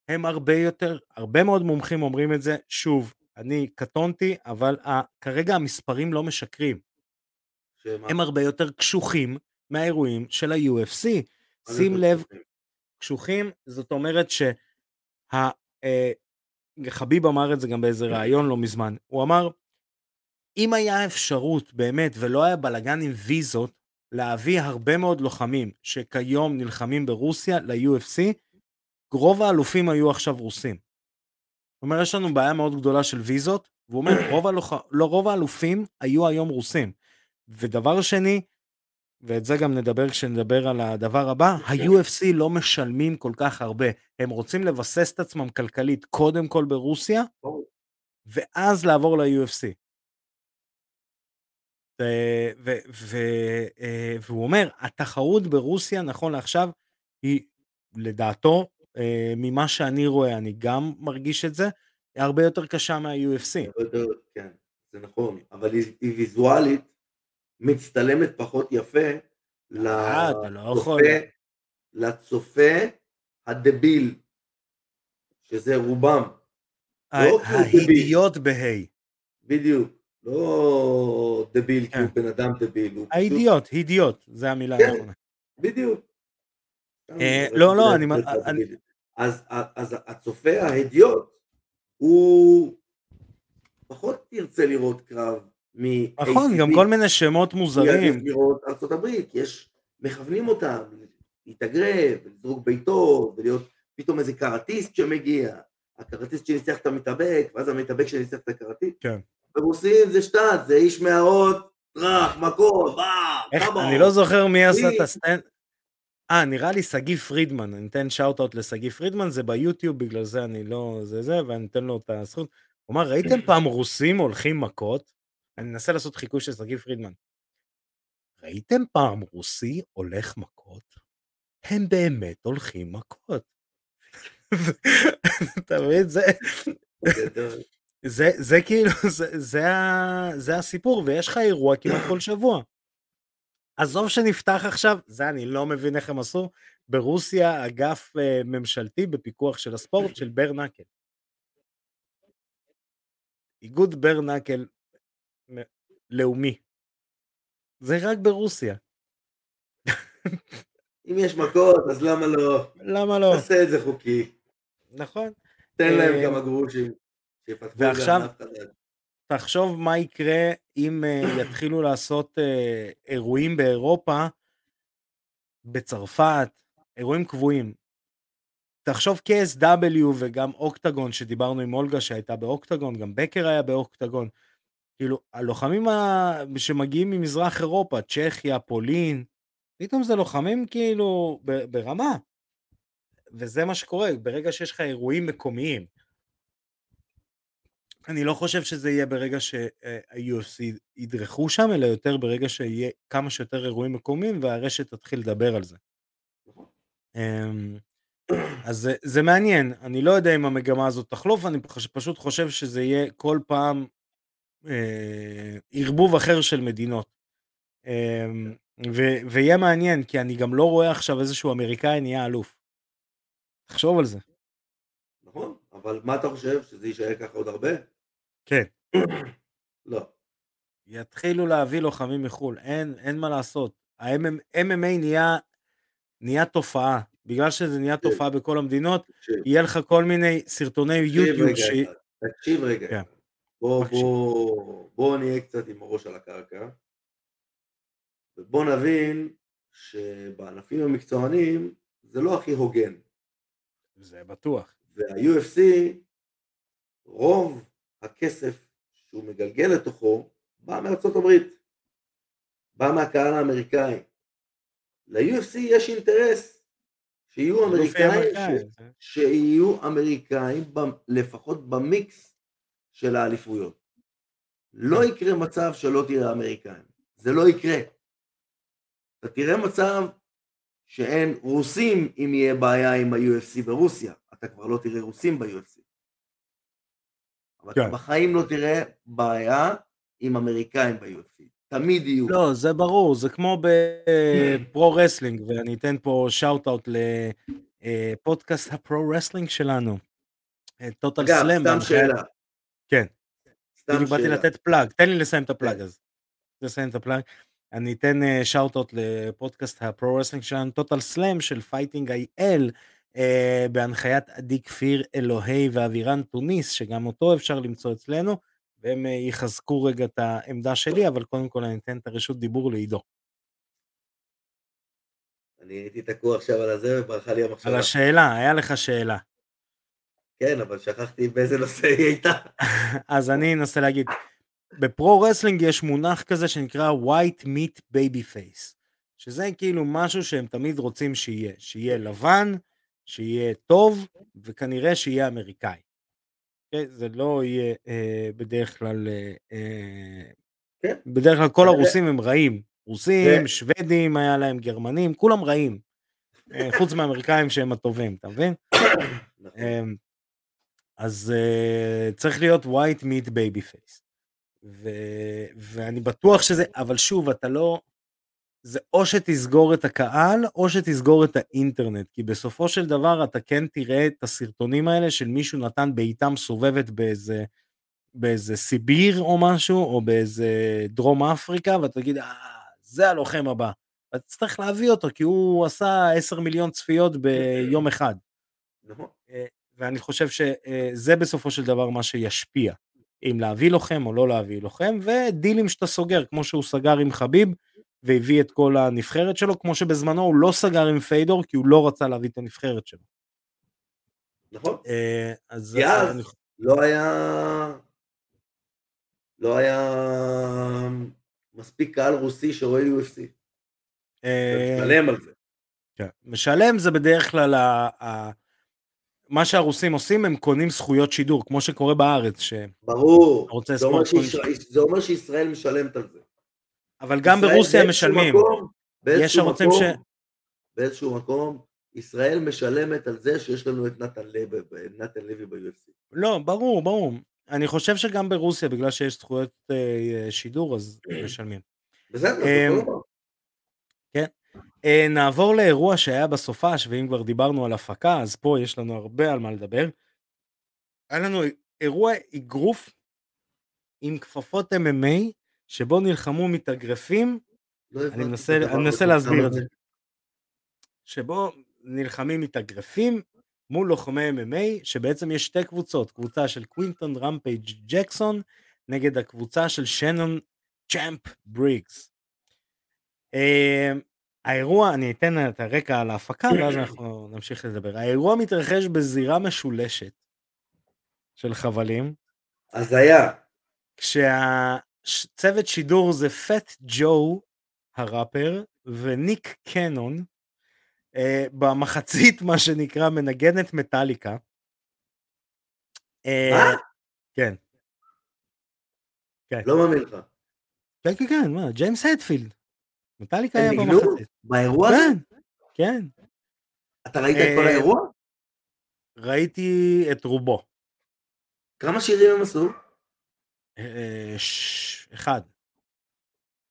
הם הרבה יותר, הרבה מאוד מומחים אומרים את זה, שוב, אני קטונתי, אבל ה, כרגע המספרים לא משקרים. שמה? הם הרבה יותר קשוחים מהאירועים של ה-UFC. שים לב, קשוחים, זאת אומרת שה... אה, חביב אמר את זה גם באיזה ראיון לא מזמן, הוא אמר, אם היה אפשרות באמת ולא היה בלאגן עם ויזות, להביא הרבה מאוד לוחמים שכיום נלחמים ברוסיה ל-UFC, רוב האלופים היו עכשיו רוסים. הוא אומר, יש לנו בעיה מאוד גדולה של ויזות, והוא אומר, (coughs) רוב, הלוח... לא, רוב האלופים היו היום רוסים. ודבר שני, ואת זה גם נדבר כשנדבר על הדבר הבא. ה-UFC לא משלמים כל כך הרבה. הם רוצים לבסס את עצמם כלכלית קודם כל ברוסיה, ואז לעבור ל-UFC. אה, והוא אומר, התחרות ברוסיה נכון לעכשיו היא לדעתו, ממה שאני רואה, אני גם מרגיש את זה, היא הרבה יותר קשה מה-UFC. כן, זה נכון, אבל היא, היא ויזואלית מצטלמת פחות יפה אה, לא לצופה, לצופה הדביל, שזה רובם. לא ההידיות בה'. בדיוק. לא דביל כי הוא כן. בן אדם דביל. האידיוט, הידיוט, זה המילה כן, הנכונה. בדיוק. אה, לא, לא, אני... אז הצופה ההדיוט, הוא פחות ירצה לראות קרב מ-ACB. נכון, גם כל מיני שמות מוזרים. לראות ארצות הברית, יש, מכוונים אותם להתאגרף, לזרוק ביתו, ולהיות פתאום איזה קראטיסט שמגיע, הקראטיסט שניצח את המתאבק, ואז המתאבק שניצח את הקראטיסט. כן. ברוסים זה שטאט, זה איש מערות, טראח, מכות, בא, כמה. אני לא זוכר מי עשה את ה stand... אה, נראה לי שגיא פרידמן, אני אתן shout-out לשגיא פרידמן, זה ביוטיוב, בגלל זה אני לא... זה זה, ואני אתן לו את הזכות. הוא אמר, ראיתם פעם רוסים הולכים מכות? אני אנסה לעשות חיקוי של שגיא פרידמן. ראיתם פעם רוסי הולך מכות? הם באמת הולכים מכות. (laughs) אתה מבין? זה... זה, זה כאילו, זה, זה, זה הסיפור, ויש לך אירוע כמעט כל שבוע. עזוב שנפתח עכשיו, זה אני לא מבין איך הם עשו, ברוסיה אגף uh, ממשלתי בפיקוח של הספורט של ברנקל. איגוד ברנקל לאומי. זה רק ברוסיה. אם יש מכות, אז למה לא? למה לא? תעשה את זה חוקי. נכון. תן להם אה, כמה גרושים. ועכשיו, תחשוב מה יקרה אם uh, יתחילו לעשות uh, אירועים באירופה, בצרפת, אירועים קבועים. תחשוב KSW וגם אוקטגון שדיברנו עם אולגה שהייתה באוקטגון, גם בקר היה באוקטגון. כאילו, הלוחמים ה... שמגיעים ממזרח אירופה, צ'כיה, פולין, פתאום זה לוחמים כאילו ברמה. וזה מה שקורה, ברגע שיש לך אירועים מקומיים. אני לא חושב שזה יהיה ברגע שה-UFC ידרכו שם, אלא יותר ברגע שיהיה כמה שיותר אירועים מקומיים והרשת תתחיל לדבר על זה. אמ, אז זה, זה מעניין, אני לא יודע אם המגמה הזאת תחלוף, אני פשוט חושב שזה יהיה כל פעם אה, ערבוב אחר של מדינות. אה, ו- ויהיה מעניין, כי אני גם לא רואה עכשיו איזשהו אמריקאי נהיה אלוף. תחשוב על זה. נכון, אבל מה אתה חושב, שזה יישאר ככה עוד הרבה? כן. (coughs) לא. יתחילו להביא לוחמים מחו"ל, אין, אין מה לעשות. ה-MMA נהיה, נהיה תופעה, בגלל שזה נהיה כן. תופעה בכל המדינות, תקשיב. יהיה לך כל מיני סרטוני יוטיוב ש... תקשיב רגע, כן. בוא, בוא, בוא נהיה קצת עם הראש על הקרקע, ובוא נבין שבענפים המקצוענים זה לא הכי הוגן. זה בטוח. וה-UFC, רוב הכסף שהוא מגלגל לתוכו בא מארצות הברית, בא מהקהל האמריקאי. ל-UFC יש אינטרס שיהיו אמריקאים, ש... שיהיו אמריקאים לפחות במיקס של האליפויות. לא כן. יקרה מצב שלא תראה אמריקאים, זה לא יקרה. אתה תראה מצב שאין רוסים אם יהיה בעיה עם ה-UFC ברוסיה, אתה כבר לא תראה רוסים ב-UFC. אבל כן. בחיים לא תראה בעיה עם אמריקאים ב-UFC. תמיד יהיו. לא, זה ברור, זה כמו ב pro wrestling, ואני אתן פה shout-out לפודקאסט ה pro wrestling שלנו. Total אגב, Slam. סתם שאלה. כן. סתם בדיוק באתי. לתת plug, תן לי לסיים את ה plug כן. הזה. לסיים את ה plug. אני אתן shout-out לפודקאסט ה pro wrestling שלנו, Total Slam של Fighting IL, אה, בהנחיית עדי כפיר אלוהי ואבירן טוניס, שגם אותו אפשר למצוא אצלנו, והם אה, יחזקו רגע את העמדה שלי, אבל קודם כל אני אתן את הרשות דיבור לעידו. אני הייתי תקוע עכשיו על הזה וברחה לי על המחשבה. השאלה, היה לך שאלה. כן, אבל שכחתי באיזה נושא היא הייתה. (laughs) אז אני אנסה להגיד, ב pro wrestling יש מונח כזה שנקרא white meat babyface, שזה כאילו משהו שהם תמיד רוצים שיהיה, שיהיה לבן, שיהיה טוב, וכנראה שיהיה אמריקאי. כן? זה לא יהיה אה, בדרך כלל, אה, אה, כן. בדרך כלל כל כנראה. הרוסים הם רעים. רוסים, שוודים היה להם, גרמנים, כולם רעים. אה, חוץ מהאמריקאים שהם הטובים, אתה מבין? נכון. אז uh, צריך להיות white meat baby face. ו, ואני בטוח שזה, אבל שוב, אתה לא, זה או שתסגור את הקהל, או שתסגור את האינטרנט, כי בסופו של דבר אתה כן תראה את הסרטונים האלה של מישהו נתן בעיטה מסובבת באיזה, באיזה סיביר או משהו, או באיזה דרום אפריקה, ואתה תגיד, אה, זה הלוחם הבא. אתה תצטרך להביא אותו, כי הוא עשה 10 מיליון צפיות ביום אחד. נכון. אה, ואני חושב שזה בסופו של דבר מה שישפיע, אם להביא לוחם או לא להביא לוחם, ודילים שאתה סוגר, כמו שהוא סגר עם חביב, והביא את כל הנבחרת שלו, כמו שבזמנו הוא לא סגר עם פיידור, כי הוא לא רצה להביא את הנבחרת שלו. נכון. אה, אז... כי אז אני- לא היה... לא היה מספיק קהל רוסי שרואה UFC. אה, משלם על זה. כן. משלם זה בדרך כלל ה... ה... מה שהרוסים עושים, הם קונים זכויות שידור, כמו שקורה בארץ, ש... ברור. אומר זה אומר שישראל משלמת על זה. אבל גם ברוסיה משלמים. מקום- באיזשהו ערוצים ש- באיזשהו מקום, ישראל משלמת על זה שיש לנו את נתן לוי, נתן לוי ב-UFC. לא, ברור, ברור. אני חושב שגם ברוסיה, בגלל שיש זכויות אה, שידור, אז משלמים. בסדר, זה אמ, דבר. אה, נעבור לאירוע שהיה בסופש, ואם כבר דיברנו על הפקה, אז פה יש לנו הרבה על מה לדבר. היה לנו אירוע אגרוף עם כפפות MMA, שבו נלחמו מתאגרפים, לא אני מנסה, אני מנסה. להסביר את זה. שבו נלחמים מתאגרפים מול לוחמי MMA, שבעצם יש שתי קבוצות, קבוצה של קווינטון רמפייג' ג'קסון, נגד הקבוצה של שנון צ'אמפ בריגס. אה, האירוע, אני אתן את הרקע על ההפקה, ואז אנחנו נמשיך לדבר. האירוע מתרחש בזירה משולשת של חבלים, הזיה. כשהצוות שידור זה פט ג'ו הראפר וניק קנון, אה, במחצית (laughs) מה שנקרא מנגנת מטאליקה. אה? כן. כן, לא מאמין לך. כן, כן, כן, מה, ג'יימס הדפילד. מטאליקה הם היה במחצית. באירוע הזה? כן, כן. אתה ראית את כל אה, האירוע? ראיתי את רובו. כמה שירים הם עשו? אה, ש- אחד.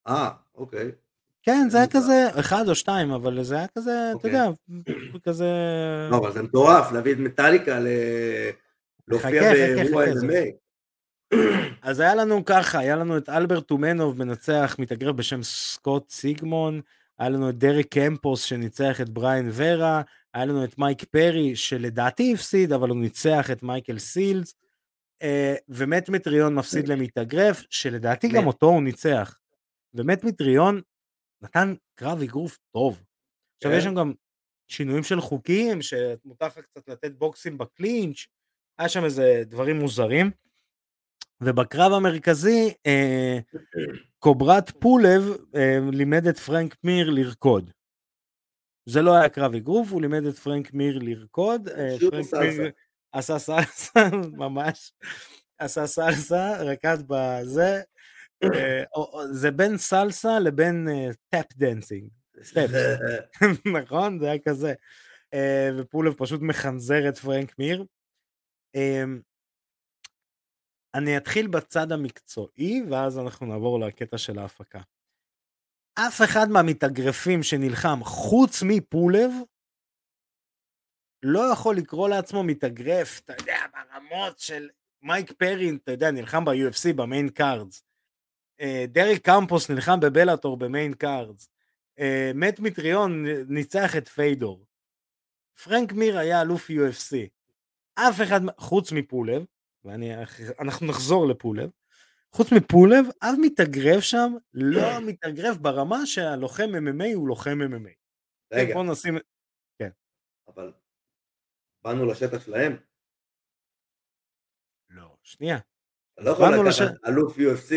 אה, אוקיי. כן, זה היה כזה, אחד או שתיים, אבל זה היה כזה, אתה אוקיי. יודע, כזה... לא, אבל זה מטורף להביא את מטאליקה להופיע באירוע MMA. אז היה לנו ככה, היה לנו את אלברט טומנוב מנצח מתאגרף בשם סקוט סיגמון, היה לנו את דריק קמפוס שניצח את בריין ורה, היה לנו את מייק פרי שלדעתי הפסיד, אבל הוא ניצח את מייקל סילס, אה, ומט מטריון מפסיד למתאגרף, שלדעתי גם. אותו הוא ניצח. ומט מטריון נתן קרב אגרוף טוב. עכשיו כן. יש שם גם שינויים של חוקים, שמותר לך קצת לתת בוקסים ב clinch, היה שם איזה דברים מוזרים. ובקרב המרכזי, אה, קוברת פולב אה, לימד את פרנק מיר לרקוד. זה לא היה קרב אגרוף, הוא לימד את פרנק מיר לרקוד. אה, פרנק. מיר עשה סלסה, (laughs) ממש. עשה סלסה, רקד בזה. אה, זה בין סלסה לבין tap dancing. סטפס. נכון? זה היה כזה. אה, ופולב פשוט מחנזר את פרנק מיר. אה, אני אתחיל בצד המקצועי, ואז אנחנו נעבור לקטע של ההפקה. אף אחד מהמתאגרפים שנלחם, חוץ מפולב, לא יכול לקרוא לעצמו מתאגרף, אתה יודע, ברמות של מייק פרי, אתה יודע, נלחם ב-UFC ב main cards. אה, דריק קמפוס נלחם בבלאטור ב main cards. אה, מט מטריון ניצח את פיידור. פרנק מיר היה אלוף UFC. אף אחד, חוץ מפולב, ואנחנו נחזור לפולב, חוץ מפולב, אף מתאגרף שם לא מתאגרף ברמה שהלוחם MMA הוא לוחם MMA. רגע. בוא נשים... באנו לשטח שלהם. לא, שנייה. אתה לא יכול לקחת לש... אלוף UFC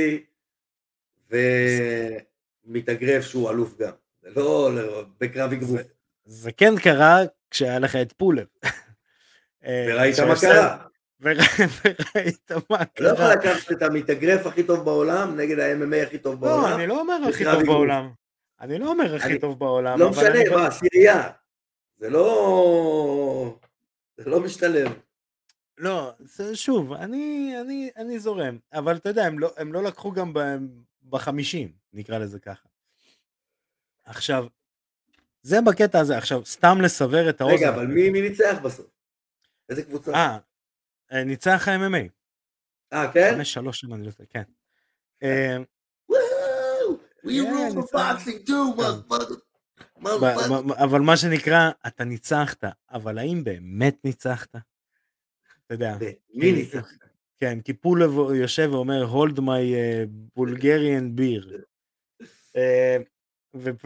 ומתאגרף שהוא אלוף גם. זה לא, לא בקרב אגרוף. זה, זה כן קרה כשהיה לך את פולב. (laughs) וראית מה קרה. וראית מה קרה. לא יכול לקחת את המתאגרף הכי טוב בעולם נגד ה-MMA הכי טוב בעולם. לא, אני לא אומר הכי טוב בעולם. אני לא אומר הכי טוב בעולם. לא משנה, מה, סירייה. זה לא... זה לא משתלם. לא, שוב, אני, אני, אני זורם, אבל אתה יודע, הם לא, הם לא לקחו גם בחמישים, נקרא לזה ככה. עכשיו, זה בקטע הזה, עכשיו, סתם לסבר את האוזן. רגע, אבל מי, מי ניצח בסוף? איזה קבוצה? אה, אה ניצח ה-MMA. אה, כן? חמש שלוש אם אני לא טועה, כן. אה, We rule for boxing too, אבל מה שנקרא, אתה ניצחת, אבל האם באמת ניצחת? אתה יודע. מי ניצחת? כן, כי פולב יושב ואומר, hold my Bulgarian beer. (laughs)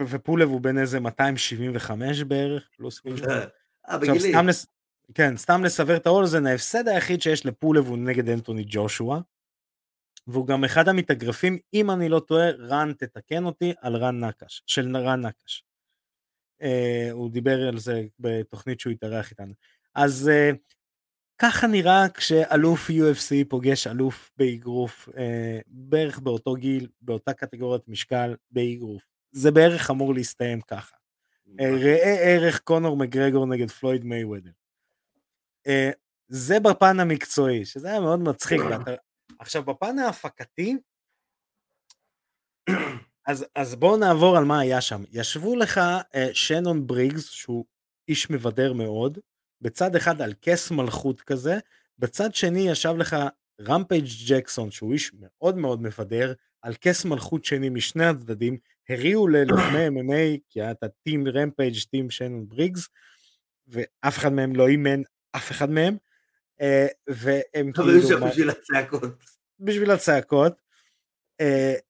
ופולב הוא בין איזה 275 בערך, פלוס מינוס. אה, בגילי. כן, סתם לסבר את האוזן, ההפסד היחיד שיש לפולב הוא נגד אנטוני ג'ושוע, והוא גם אחד המתאגרפים, אם אני לא טועה, רן תתקן אותי, על רן נקש, של רן נקש. Uh, הוא דיבר על זה בתוכנית שהוא התארח איתנו. אז uh, ככה נראה כשאלוף UFC פוגש אלוף באגרוף, uh, בערך באותו גיל, באותה קטגוריית משקל, באגרוף. זה בערך אמור להסתיים ככה. Uh, ראה ערך קונור מגרגור נגד פלויד מייוודר. Uh, זה בפן המקצועי, שזה היה מאוד מצחיק. ואתה... עכשיו בפן ההפקתי, אז, אז בואו נעבור על מה היה שם. ישבו לך uh, שנון בריגס, שהוא איש מבדר מאוד, בצד אחד על כס מלכות כזה, בצד שני ישב לך רמפייג' ג'קסון, שהוא איש מאוד מאוד מבדר, על כס מלכות שני משני הצדדים, הריעו ללוחמי MMA, כי היה את הטים רמפייג', טים שנון בריגס, ואף אחד מהם לא אימן אף אחד מהם, uh, והם כאילו... בשביל הצעקות. בשביל הצעקות. Uh,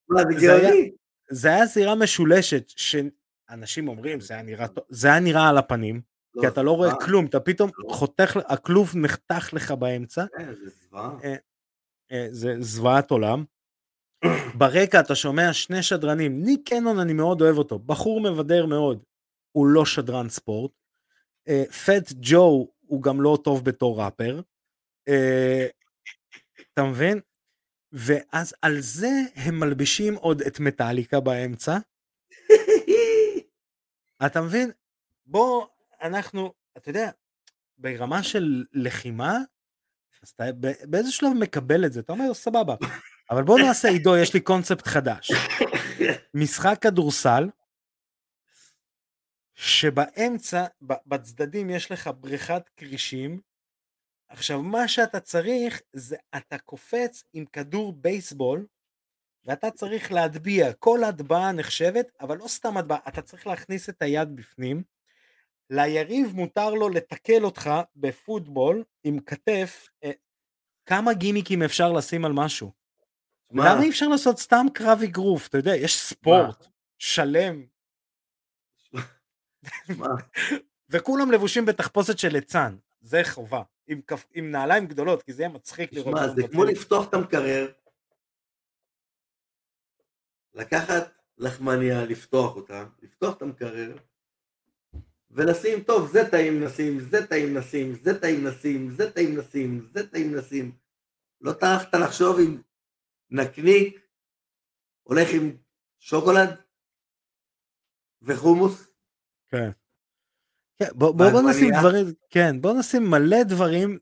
מה, זה גאוני? זה היה זירה משולשת, שאנשים אומרים, זה היה נראה, זה היה נראה על הפנים, לא, כי אתה לא רואה כלום, אתה פתאום לא. חותך, הכלוב נחתך לך באמצע. כן, זה זוועה. אה, אה, זה זוועת עולם. ברקע אתה שומע שני שדרנים, ניק קנון אני מאוד אוהב אותו, בחור מבדר מאוד, הוא לא שדרן ספורט. פט uh, ג'ו הוא גם לא טוב בתור ראפר. אתה מבין? ואז על זה הם מלבישים עוד את מטאליקה באמצע. (laughs) אתה מבין? בוא, אנחנו, אתה יודע, ברמה של לחימה, אז אתה באיזה שלב מקבל את זה, אתה אומר, סבבה. אבל בוא נעשה עידו, יש לי קונספט חדש. משחק כדורסל, שבאמצע, בצדדים יש לך בריכת כרישים, עכשיו, מה שאתה צריך זה אתה קופץ עם כדור בייסבול, ואתה צריך להטביע, כל הטבעה נחשבת, אבל לא סתם הטבעה, אתה צריך להכניס את היד בפנים, ליריב מותר לו לתקל אותך בפוטבול עם כתף, אה, כמה גימיקים אפשר לשים על משהו? מה? למה אי אפשר לעשות סתם קרב אגרוף? אתה יודע, יש ספורט (laughs) מה? שלם. וכולם לבושים בתחפושת של ליצן, זה חובה. עם, כפ... עם נעליים גדולות, כי זה יהיה מצחיק לראות. שמע, זה כמו לפתוח את המקרר, לקחת לחמניה, לפתוח אותה, לפתוח את המקרר, ולשים, טוב, זה טעים נשים, זה טעים נשים, זה טעים נשים, זה טעים נשים, זה טעים נשים. לא טרחת לחשוב אם נקניק הולך עם שוקולד וחומוס? כן. כן, בוא, בוא, בוא נשים דברים, כן, בוא נשים מלא דברים,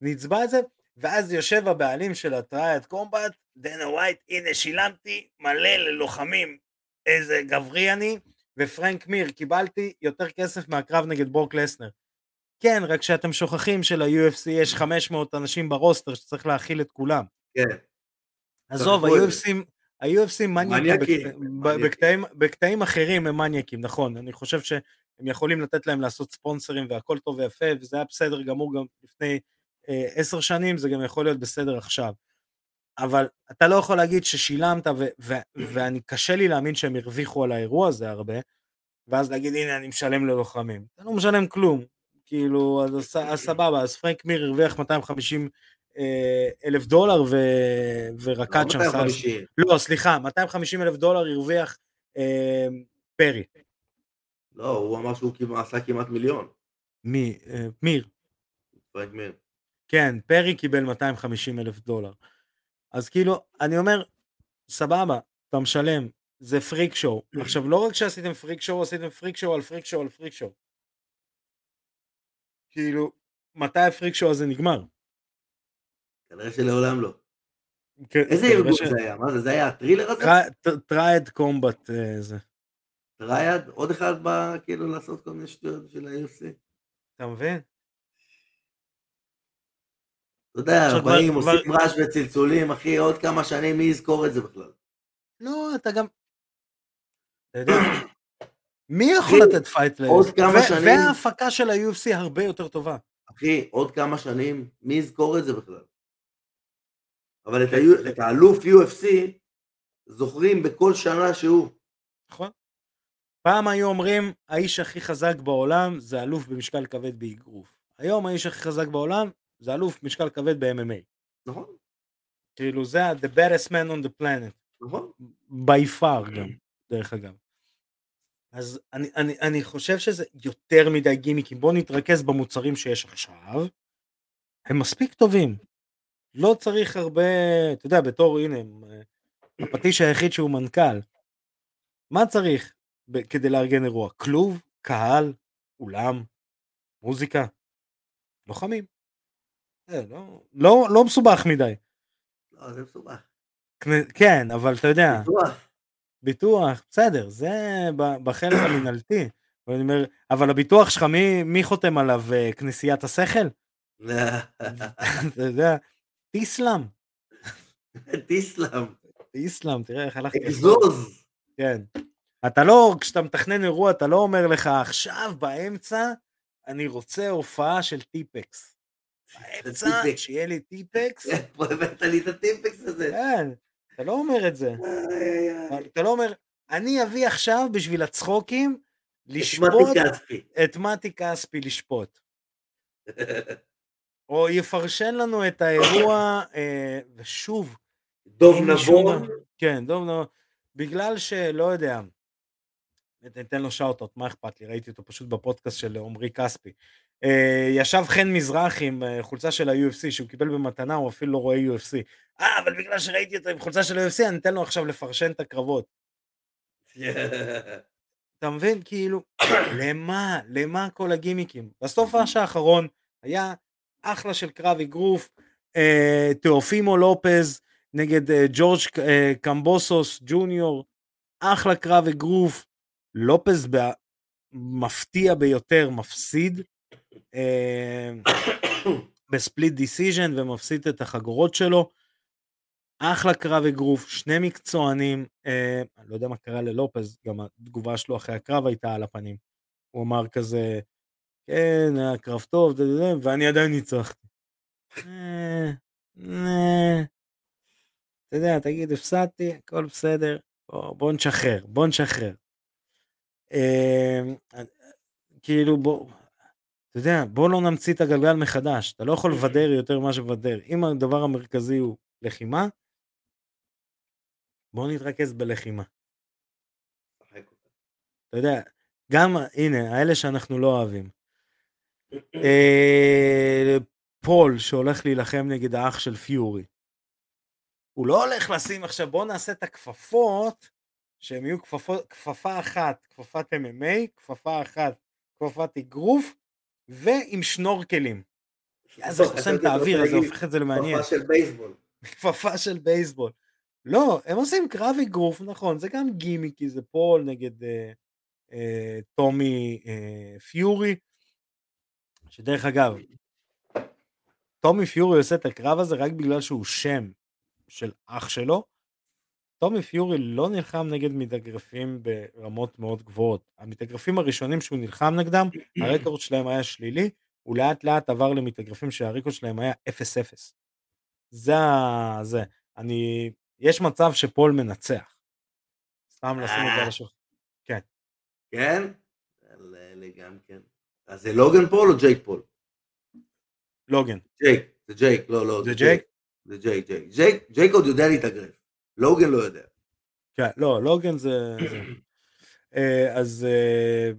נצבע את זה, ואז יושב הבעלים של הטריאד קומבט, דנה ווייט, הנה שילמתי מלא ללוחמים, איזה גברי אני, ופרנק מיר, קיבלתי יותר כסף מהקרב נגד ברוק לסנר. כן, רק שאתם שוכחים של-UFC יש 500 אנשים ב roster שצריך להכיל את כולם. כן. עזוב, ה-UFC, ה-UFC מניאקים. בקטעים, בקטעים אחרים הם מניאקים, נכון, אני חושב שהם יכולים לתת להם לעשות ספונסרים והכל טוב ויפה, וזה היה בסדר גמור גם לפני אה, עשר שנים, זה גם יכול להיות בסדר עכשיו. אבל אתה לא יכול להגיד ששילמת, ו- ו- ואני קשה לי להאמין שהם הרוויחו על האירוע הזה הרבה, ואז להגיד הנה אני משלם ללוחמים. אתה לא משלם כלום, כאילו, אז, אז, אז סבבה, אז פרנק מיר הרוויח 250 אה, אלף דולר ו... ורקד שם לא, סל. 250. לא, סליחה, 250 אלף דולר הרוויח אה, פרי. לא, הוא אמר שהוא עשה כמעט מיליון. מי? אה, מיר. פרנק מיר. כן, פרי קיבל 250 אלף דולר. אז כאילו, אני אומר, סבבה, אתה משלם, זה freak show. עכשיו, לא רק שעשיתם freak show, עשיתם freak show על freak show על freak show. כאילו, מתי ה freak show הזה נגמר? כנראה שלעולם לא. כן, איזה ארגון זה היה? מה זה? זה היה הטרילר הזה? טריאד קומבט אה, זה. טריאד? עוד אחד בא כאילו לעשות כל מיני שטויות של ה-UFC? אתה מבין? אתה יודע, באים, עושים רעש וצלצולים, אחי, עוד כמה שנים מי יזכור את זה בכלל? לא, אתה גם... אתה יודע, (coughs) מי יכול לתת fight ל... עוד כמה שנים- וההפקה של ה-UFC הרבה יותר טובה. אחי, עוד כמה שנים, מי יזכור את זה בכלל? אבל את, כן, את האלוף UFC זוכרים בכל שנה שהוא. נכון? פעם היו אומרים, האיש הכי חזק בעולם זה אלוף במשקל כבד באגרוף. היום האיש הכי חזק בעולם זה אלוף משקל כבד ב-MMA. נכון, כאילו זה ה- the baddest man on the planet. נכון. by far גם, דרך אגב. אז אני, אני, אני חושב שזה יותר מדי גימיקים. בואו נתרכז במוצרים שיש עכשיו. הם מספיק טובים. לא צריך הרבה, אתה יודע, בתור, הנה, אה, הפטיש היחיד שהוא מנכ"ל. מה צריך כדי לארגן אירוע? כלוב, קהל, אולם, מוזיקה, לוחמים. זה לא, לא, לא מסובך מדי. לא, זה מסובך. כן, אבל אתה יודע, בטוח. ביטוח, בסדר, זה בחלק אני אומר, אבל הביטוח שלך, מי, מי חותם עליו? אה, כנסיית השכל? (laughs) אתה יודע, טיסלאם, טיסלאם, טיסלאם, תראה איך הלכתי. אגזוז. כן. אתה לא, כשאתה מתכנן אירוע, אתה לא אומר לך, עכשיו באמצע, אני רוצה הופעה של טיפקס. באמצע. שיהיה לי טיפקס, (laughs) איפה הבאת לי את הטיפקס הזה? כן, אתה לא אומר את זה. אתה לא אומר, אני אביא עכשיו בשביל הצחוקים, לשפוט. את מתי כספי לשפוט. (laughs) או יפרשן לנו את האירוע, אה, ושוב, דוב נבון. כן, דוב נבון. בגלל שלא יודע, ניתן לו שאוטות, מה אכפת לי, ראיתי אותו פשוט בפודקאסט של עמרי כספי. אה, ישב חן מזרחי עם אה, חולצה של ה-UFC שהוא קיבל במתנה, הוא אפילו לא רואה UFC. אה, אבל בגלל שראיתי אותו עם חולצה של ה-UFC, אני אתן לו עכשיו לפרשן את הקרבות. (laughs) אתה מבין? כאילו, למה? למה כל הגימיקים? בסוף האחרון היה אחלה של קרב אגרוף, אה, תאופימו לופז נגד ג'ורג' קמבוסוס ג'וניור, אחלה קרב אגרוף, לופז מפתיע ביותר מפסיד אה, ב split decision ומפסיד את החגורות שלו. אחלה קרב אגרוף, שני מקצוענים, אה, אני לא יודע מה קרה ללופז, גם התגובה שלו אחרי הקרב הייתה על הפנים. הוא אמר כזה, כן, היה קרב טוב, ואני עדיין ניצחתי. אה, אה. אתה יודע, תגיד, הפסדתי, הכל בסדר, בוא, בוא נשחרר, בוא נשחרר. אה, כאילו, בוא, אתה יודע, בוא לא נמציא את הגלגל מחדש, אתה לא יכול לבדר יותר ממה שבדר. אם הדבר המרכזי הוא לחימה, בוא נתרכז בלחימה. אתה יודע, גם, הנה, האלה שאנחנו לא אוהבים. (clears throat) אה, פול שהולך להילחם נגד האח של פיורי. הוא לא הולך לשים עכשיו, בוא נעשה את הכפפות, שהם יהיו כפפות, כפפה אחת, כפפת MMA, כפפה אחת, כפפת אגרוף, ועם שנורקלים. אז זה חוסם את האוויר, אז זה הופך את זה למעניין. כפפה של בייסבול. (laughs) כפפה של בייסבול. לא, הם עושים קרב אגרוף, נכון, זה גם גימיקי, זה פול נגד אה, אה, טומי אה, פיורי, שדרך אגב, טומי פיורי עושה את הקרב הזה רק בגלל שהוא שם של אח שלו. טומי פיורי לא נלחם נגד מתאגרפים ברמות מאוד גבוהות. המתאגרפים הראשונים שהוא נלחם נגדם, הרקורד שלהם היה שלילי, הוא לאט לאט עבר למתאגרפים שהרקורד שלהם היה 0-0. זה ה... זה. אני... יש מצב שפול מנצח. סתם לשים את זה על השולחן. כן. כן? אלה גם כן. אז זה לוגן פול או ג'ייק פול? לוגן. ג'ייק, זה ג'ייק, לא, לא. זה ג'ייק? זה ג'ייק, ג'ייק. ג'ייק, ג'ייק עוד יודע להתאגרף. לוגן לא יודע. כן, לא, לוגן זה... זה. אה, אז... אה,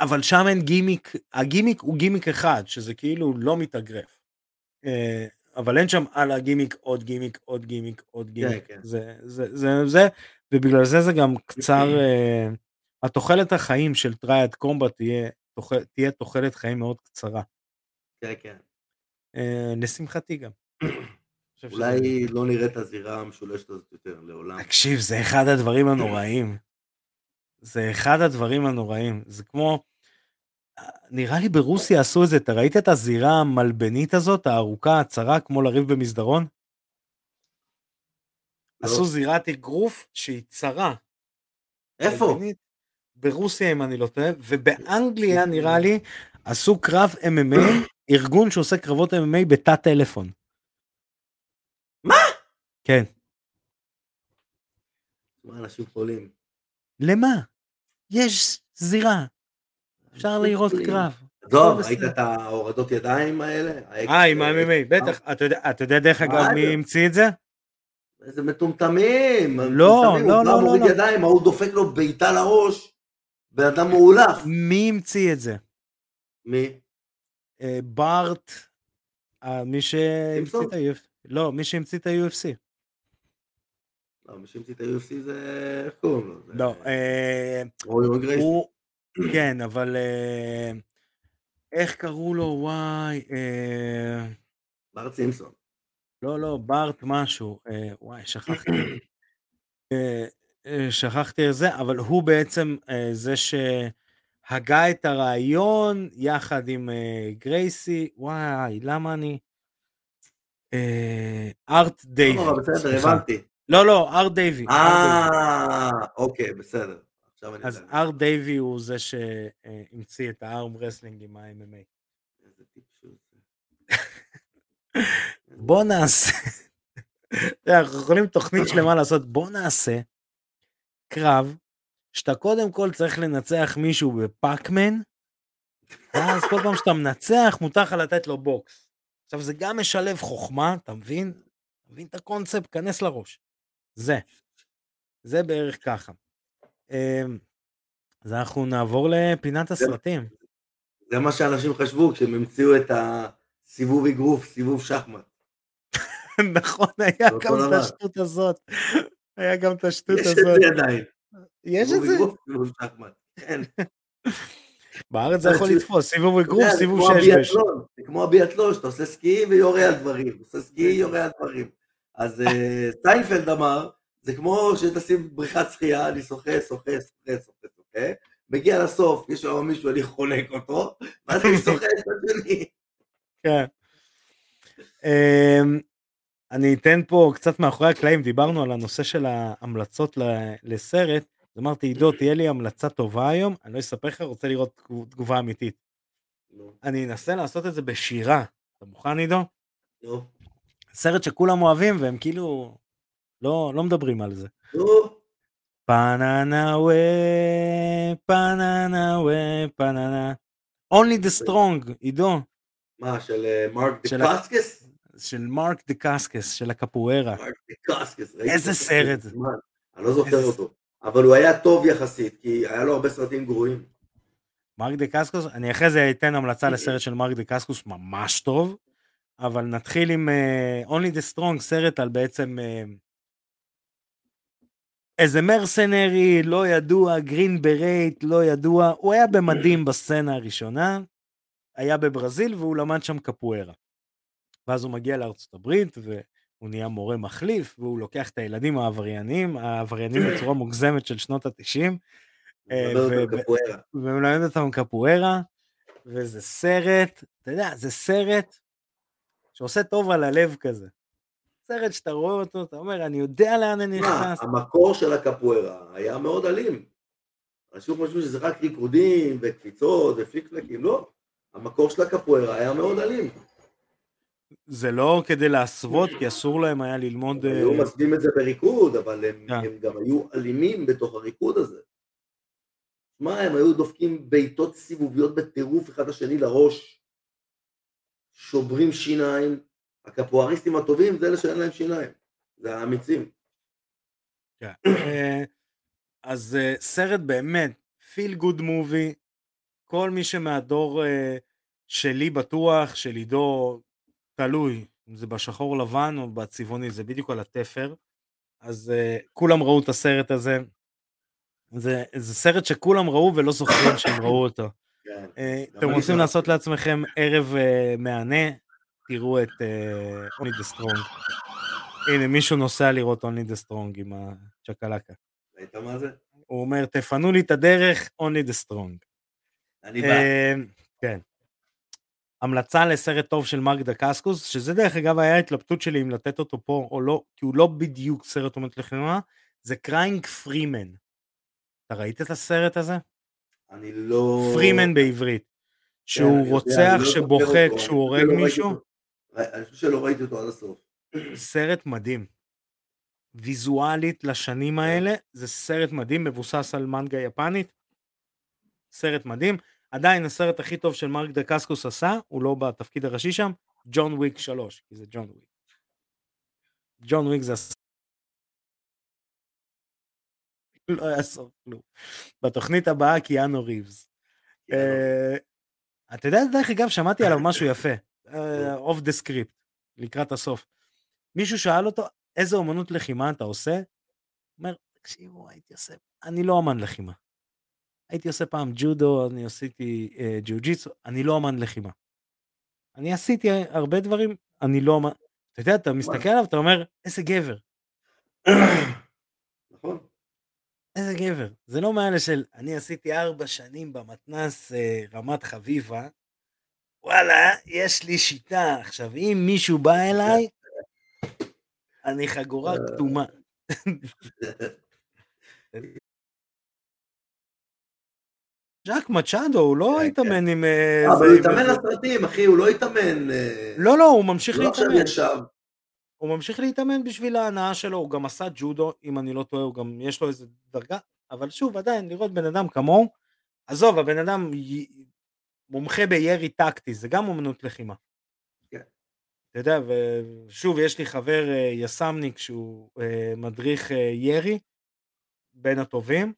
אבל שם אין גימיק, הגימיק הוא גימיק אחד, שזה כאילו לא מתאגרף. אה, אבל אין שם על הגימיק עוד גימיק, עוד גימיק, עוד גימיק. כן, כן. זה, זה, זה, זה, ובגלל זה זה גם קצר, אה, (clears throat) התוחלת החיים של טריאד קומבט תהיה, תוחל, תהיה תוחלת חיים מאוד קצרה. כן, כן. אה, לשמחתי גם. (clears throat) אולי לא נראה את הזירה המשולשת הזאת יותר לעולם. תקשיב, זה אחד הדברים הנוראים. זה אחד הדברים הנוראים. זה כמו... נראה לי ברוסיה עשו את זה, אתה ראית את הזירה המלבנית הזאת, הארוכה, הצרה, כמו לריב במסדרון? לא. עשו זירת אגרוף שהיא צרה. איפה? מלבנית, ברוסיה אם אני לא טועה, ובאנגליה נראה לי עשו קרב MMA, ארגון שעושה קרבות MMA בתא טלפון. כן. מה, אנשים חולים. למה? יש זירה, אפשר לראות קרב. עזוב, ראית. את ההורדות ידיים האלה? אה, עם ה-MMA, בטח. אתה יודע- אתה יודע דרך אגב מי? המציא את זה? איזה מטומטמים. לא, לא, הוא לא, בא לא, מוריד לא. ידיים, ההוא דופק לו בעיטה לראש. בן אדם מאולף. מי המציא את זה? מי? אה, בארט, אה, מי שהמציא? את ה-UFC. לא, מי שהמציא את ה-UFC. לא, מי שהמציא את ה-UFC זה... איך קוראים לו? לא, אה. הוא, כן, אבל אה, איך קראו לו? וואי, אה, בארט סימפסון. לא, לא, בארט משהו, וואי, שכחתי. שכחתי את זה, אבל הוא בעצם זה שהגה את הרעיון יחד עם גרייסי, וואי, למה אני... ארט לא דייבי, נורא, בסדר. הבנתי. לא, לא, ארט דייבי. אה, אוקיי, בסדר. אז. ארט דייבי הוא זה שהמציא את ה arm wrestling עם ה-MMA. איזה טיפשות. (laughs) בוא נעשה, אנחנו יכולים תוכנית (laughs) שלמה לעשות, בוא נעשה קרב שאתה קודם כל צריך לנצח מישהו בפאקמן, ואז כל פעם שאתה מנצח מותר לך לתת לו בוקס. עכשיו זה גם משלב חוכמה, אתה מבין? אתה מבין את הקונספט? כנס לראש. זה. זה בערך ככה. אמ, אז אנחנו נעבור לפינת הסרטים. זה מה שאנשים חשבו כשהם המציאו את הסיבוב אגרוף, סיבוב שחמט. (laughs) נכון, היה גם את. השטות הזאת. היה גם את השטות יש את הזאת. זה עדיין. יש את סיבוב זה? אגרוף, סיבוב שחמט. כן. (laughs) בארץ זה יכול לתפוס, סיבוב אגרוף, סיבוב כמו שש זה כמו הביאטלון, שאתה עושה סקי ויורה על דברים. עושה סקי, יורה על דברים. אז אה, סיינפלד אמר, זה כמו שתשים בריכת שחייה, אני שוחה, שוחה, שוחה, שוחה, שוחה, מגיע לסוף, יש שם מישהו, אני חונק אותו, ואז אני שוחה את השני. כן. אמ, אני אתן פה קצת מאחורי הקלעים, דיברנו על הנושא של ההמלצות לסרט, אמרתי, עידו, תהיה לי המלצה טובה היום, אני לא אספר לך, רוצה לראות תגו- תגובה אמיתית. אני אנסה לעשות את זה בשירה. אתה מוכן, עידו? נו, סרט שכולם אוהבים והם כאילו לא, לא מדברים על זה. פננה ווי, פננה ווי, פננה. Only the strong, עידו, מה, של אה, מרק של דקסקס? של מרק דה קסקס, של הקפוארה. איזה סרט. אני לא זוכר אותו, אבל הוא היה טוב יחסית, כי היה לו הרבה סרטים גרועים. מרק דה קסקוס, אני אחרי זה אתן המלצה לסרט של מרק דה קסקוס ממש טוב, אבל נתחיל עם אה, Only the Strong, סרט על בעצם אה, איזה mercenary, לא ידוע, Green Beret, לא ידוע, הוא היה במדים בסצנה הראשונה, היה בברזיל והוא למד שם קפוארה. ואז הוא מגיע לארצות הברית והוא נהיה מורה מחליף והוא לוקח את הילדים העבריינים, העבריינים בצורה מוגזמת של שנות התשעים. ומלמד אותם קפוארה, וזה סרט, אתה יודע, זה סרט שעושה טוב על הלב כזה. סרט שאתה רואה אותו, אתה אומר, אני יודע לאן אני נכנס. המקור של הקפוארה היה מאוד אלים. אנשים חושבים שזה רק ריקודים וקפיצות ופיקפקים, לא. המקור של הקפוארה היה מאוד אלים. זה לא כדי להסוות, כי אסור להם היה ללמוד... הם היו אה, מסבים את זה בריקוד, אבל הם, yeah. כן. הם גם היו אלימים בתוך הריקוד הזה. מה, הם היו דופקים בעיטות סיבוביות בטירוף אחד לשני לראש, שוברים שיניים, הקפואריסטים הטובים זה אלה שאין להם שיניים, זה האמיצים. כן. אה, אז אה, סרט באמת, פיל גוד מובי, כל מי שמהדור אה, שלי בטוח, של עידו, תלוי, אם זה בשחור לבן או בצבעוני, זה בדיוק על התפר. אז כולם ראו את הסרט הזה. זה, זה סרט שכולם ראו ולא זוכרים שהם ראו אותו. כן. אתם רוצים לעשות לעצמכם ערב מהנה, תראו את Only the Strong. הנה, מישהו נוסע לראות Only the Strong עם הצ'קלקה. ראית מה זה? הוא אומר, תפנו לי את הדרך, Only the Strong. אני בא. אה, כן. המלצה לסרט טוב של מרק דה קסקוס, שזה דרך אגב היה התלבטות שלי אם לתת אותו פה או לא, כי הוא לא בדיוק סרט אומנת לחימה, זה Crying Freeman. אתה ראית את הסרט הזה? אני לא... Freeman בעברית. שהוא כן, רוצח לא שבוכה כשהוא הורג לא מישהו? אני חושב שלא ראיתי אותו עד הסוף. סרט מדהים. ויזואלית לשנים כן. האלה, זה סרט מדהים, מבוסס על מנגה יפנית. סרט מדהים. עדיין הסרט הכי טוב של מרק דה קסקוס עשה, הוא לא בתפקיד הראשי שם, ג'ון וויק 3, כי זה ג'ון וויק. ג'ון וויק זה... (laughs) לא יעשור כלום. בתוכנית הבאה קיאנו ריבס. אה, אתה יודע, דרך אגב, שמעתי עליו משהו (coughs) יפה. Off the script, לקראת הסוף. מישהו שאל אותו, איזה אומנות לחימה אתה עושה? הוא אומר, תקשיבו, הייתי עושה, אני לא אמן לחימה. הייתי עושה פעם ג'ודו, אני עשיתי אה, ג'יו ג'יצו, אני לא אמן לחימה. אני עשיתי הרבה דברים, אני לא אמן. אתה יודע, אתה מסתכל עליו, אתה אומר, איזה גבר. (coughs) איזה גבר. זה לא מאלה של, אני עשיתי ארבע שנים במתנ"ס אה, רמת חביבה, וואלה, יש לי שיטה. עכשיו, אם מישהו בא אליי, אני חגורה כתומה. ז'אק מצ'אדו, הוא לא כן, התאמן כן. עם... אה, אבל הוא התאמן לסרטים, אחי, הוא לא התאמן... אה, לא, לא, הוא ממשיך להתאמן. הוא ממשיך להתאמן בשביל ההנאה שלו, הוא גם עשה ג'ודו, אם אני לא טועה, הוא גם, יש לו איזה דרגה, אבל שוב, עדיין, לראות בן אדם כמוהו, עזוב, הבן אדם מומחה בירי טקטי, זה גם אומנות לחימה. כן. אתה יודע, ושוב, יש לי חבר אה, יס"מניק שהוא אה, מדריך אה, ירי, בין הטובים,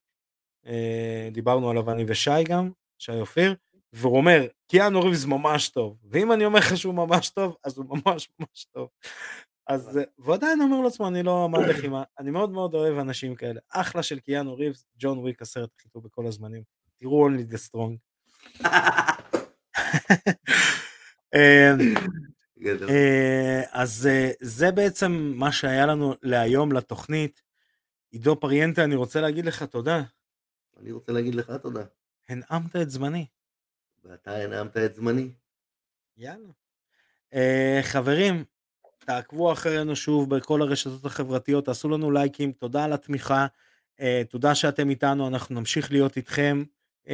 דיברנו עליו אני ושי גם, שי אופיר, והוא אומר, קיאנו ריבס ממש טוב, ואם אני אומר לך שהוא ממש טוב, אז הוא ממש ממש טוב. אז, והוא עדיין אומר לעצמו, אני לא עמד לחימה, אני מאוד מאוד אוהב אנשים כאלה, אחלה של קיאנו ריבס, ג'ון וויק הסרט הכי טוב בכל הזמנים, תראו strong. אמ, אה, אז אה, זה בעצם מה שהיה לנו להיום לתוכנית. עידו פריאנטה, אני רוצה להגיד לך תודה. אני רוצה להגיד לך תודה. הנעמת את זמני. ואתה הנעמת את זמני. יאללה. Uh, חברים, תעקבו אחרינו שוב בכל הרשתות החברתיות, תעשו לנו לייקים, תודה על התמיכה, uh, תודה שאתם איתנו, אנחנו נמשיך להיות איתכם. Uh,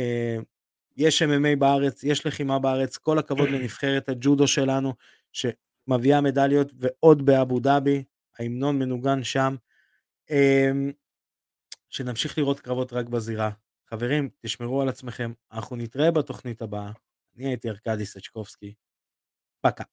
יש MMA בארץ, יש לחימה בארץ, כל הכבוד (clears throat) לנבחרת הג'ודו שלנו, שמביאה מדליות, ועוד באבו דאבי, ההמנון מנוגן שם. אמ, שנמשיך לראות קרבות רק בזירה. חברים, תשמרו על עצמכם, אנחנו נתראה בתוכנית הבאה. אני הייתי ארכדי סצ'קובסקי. פקה.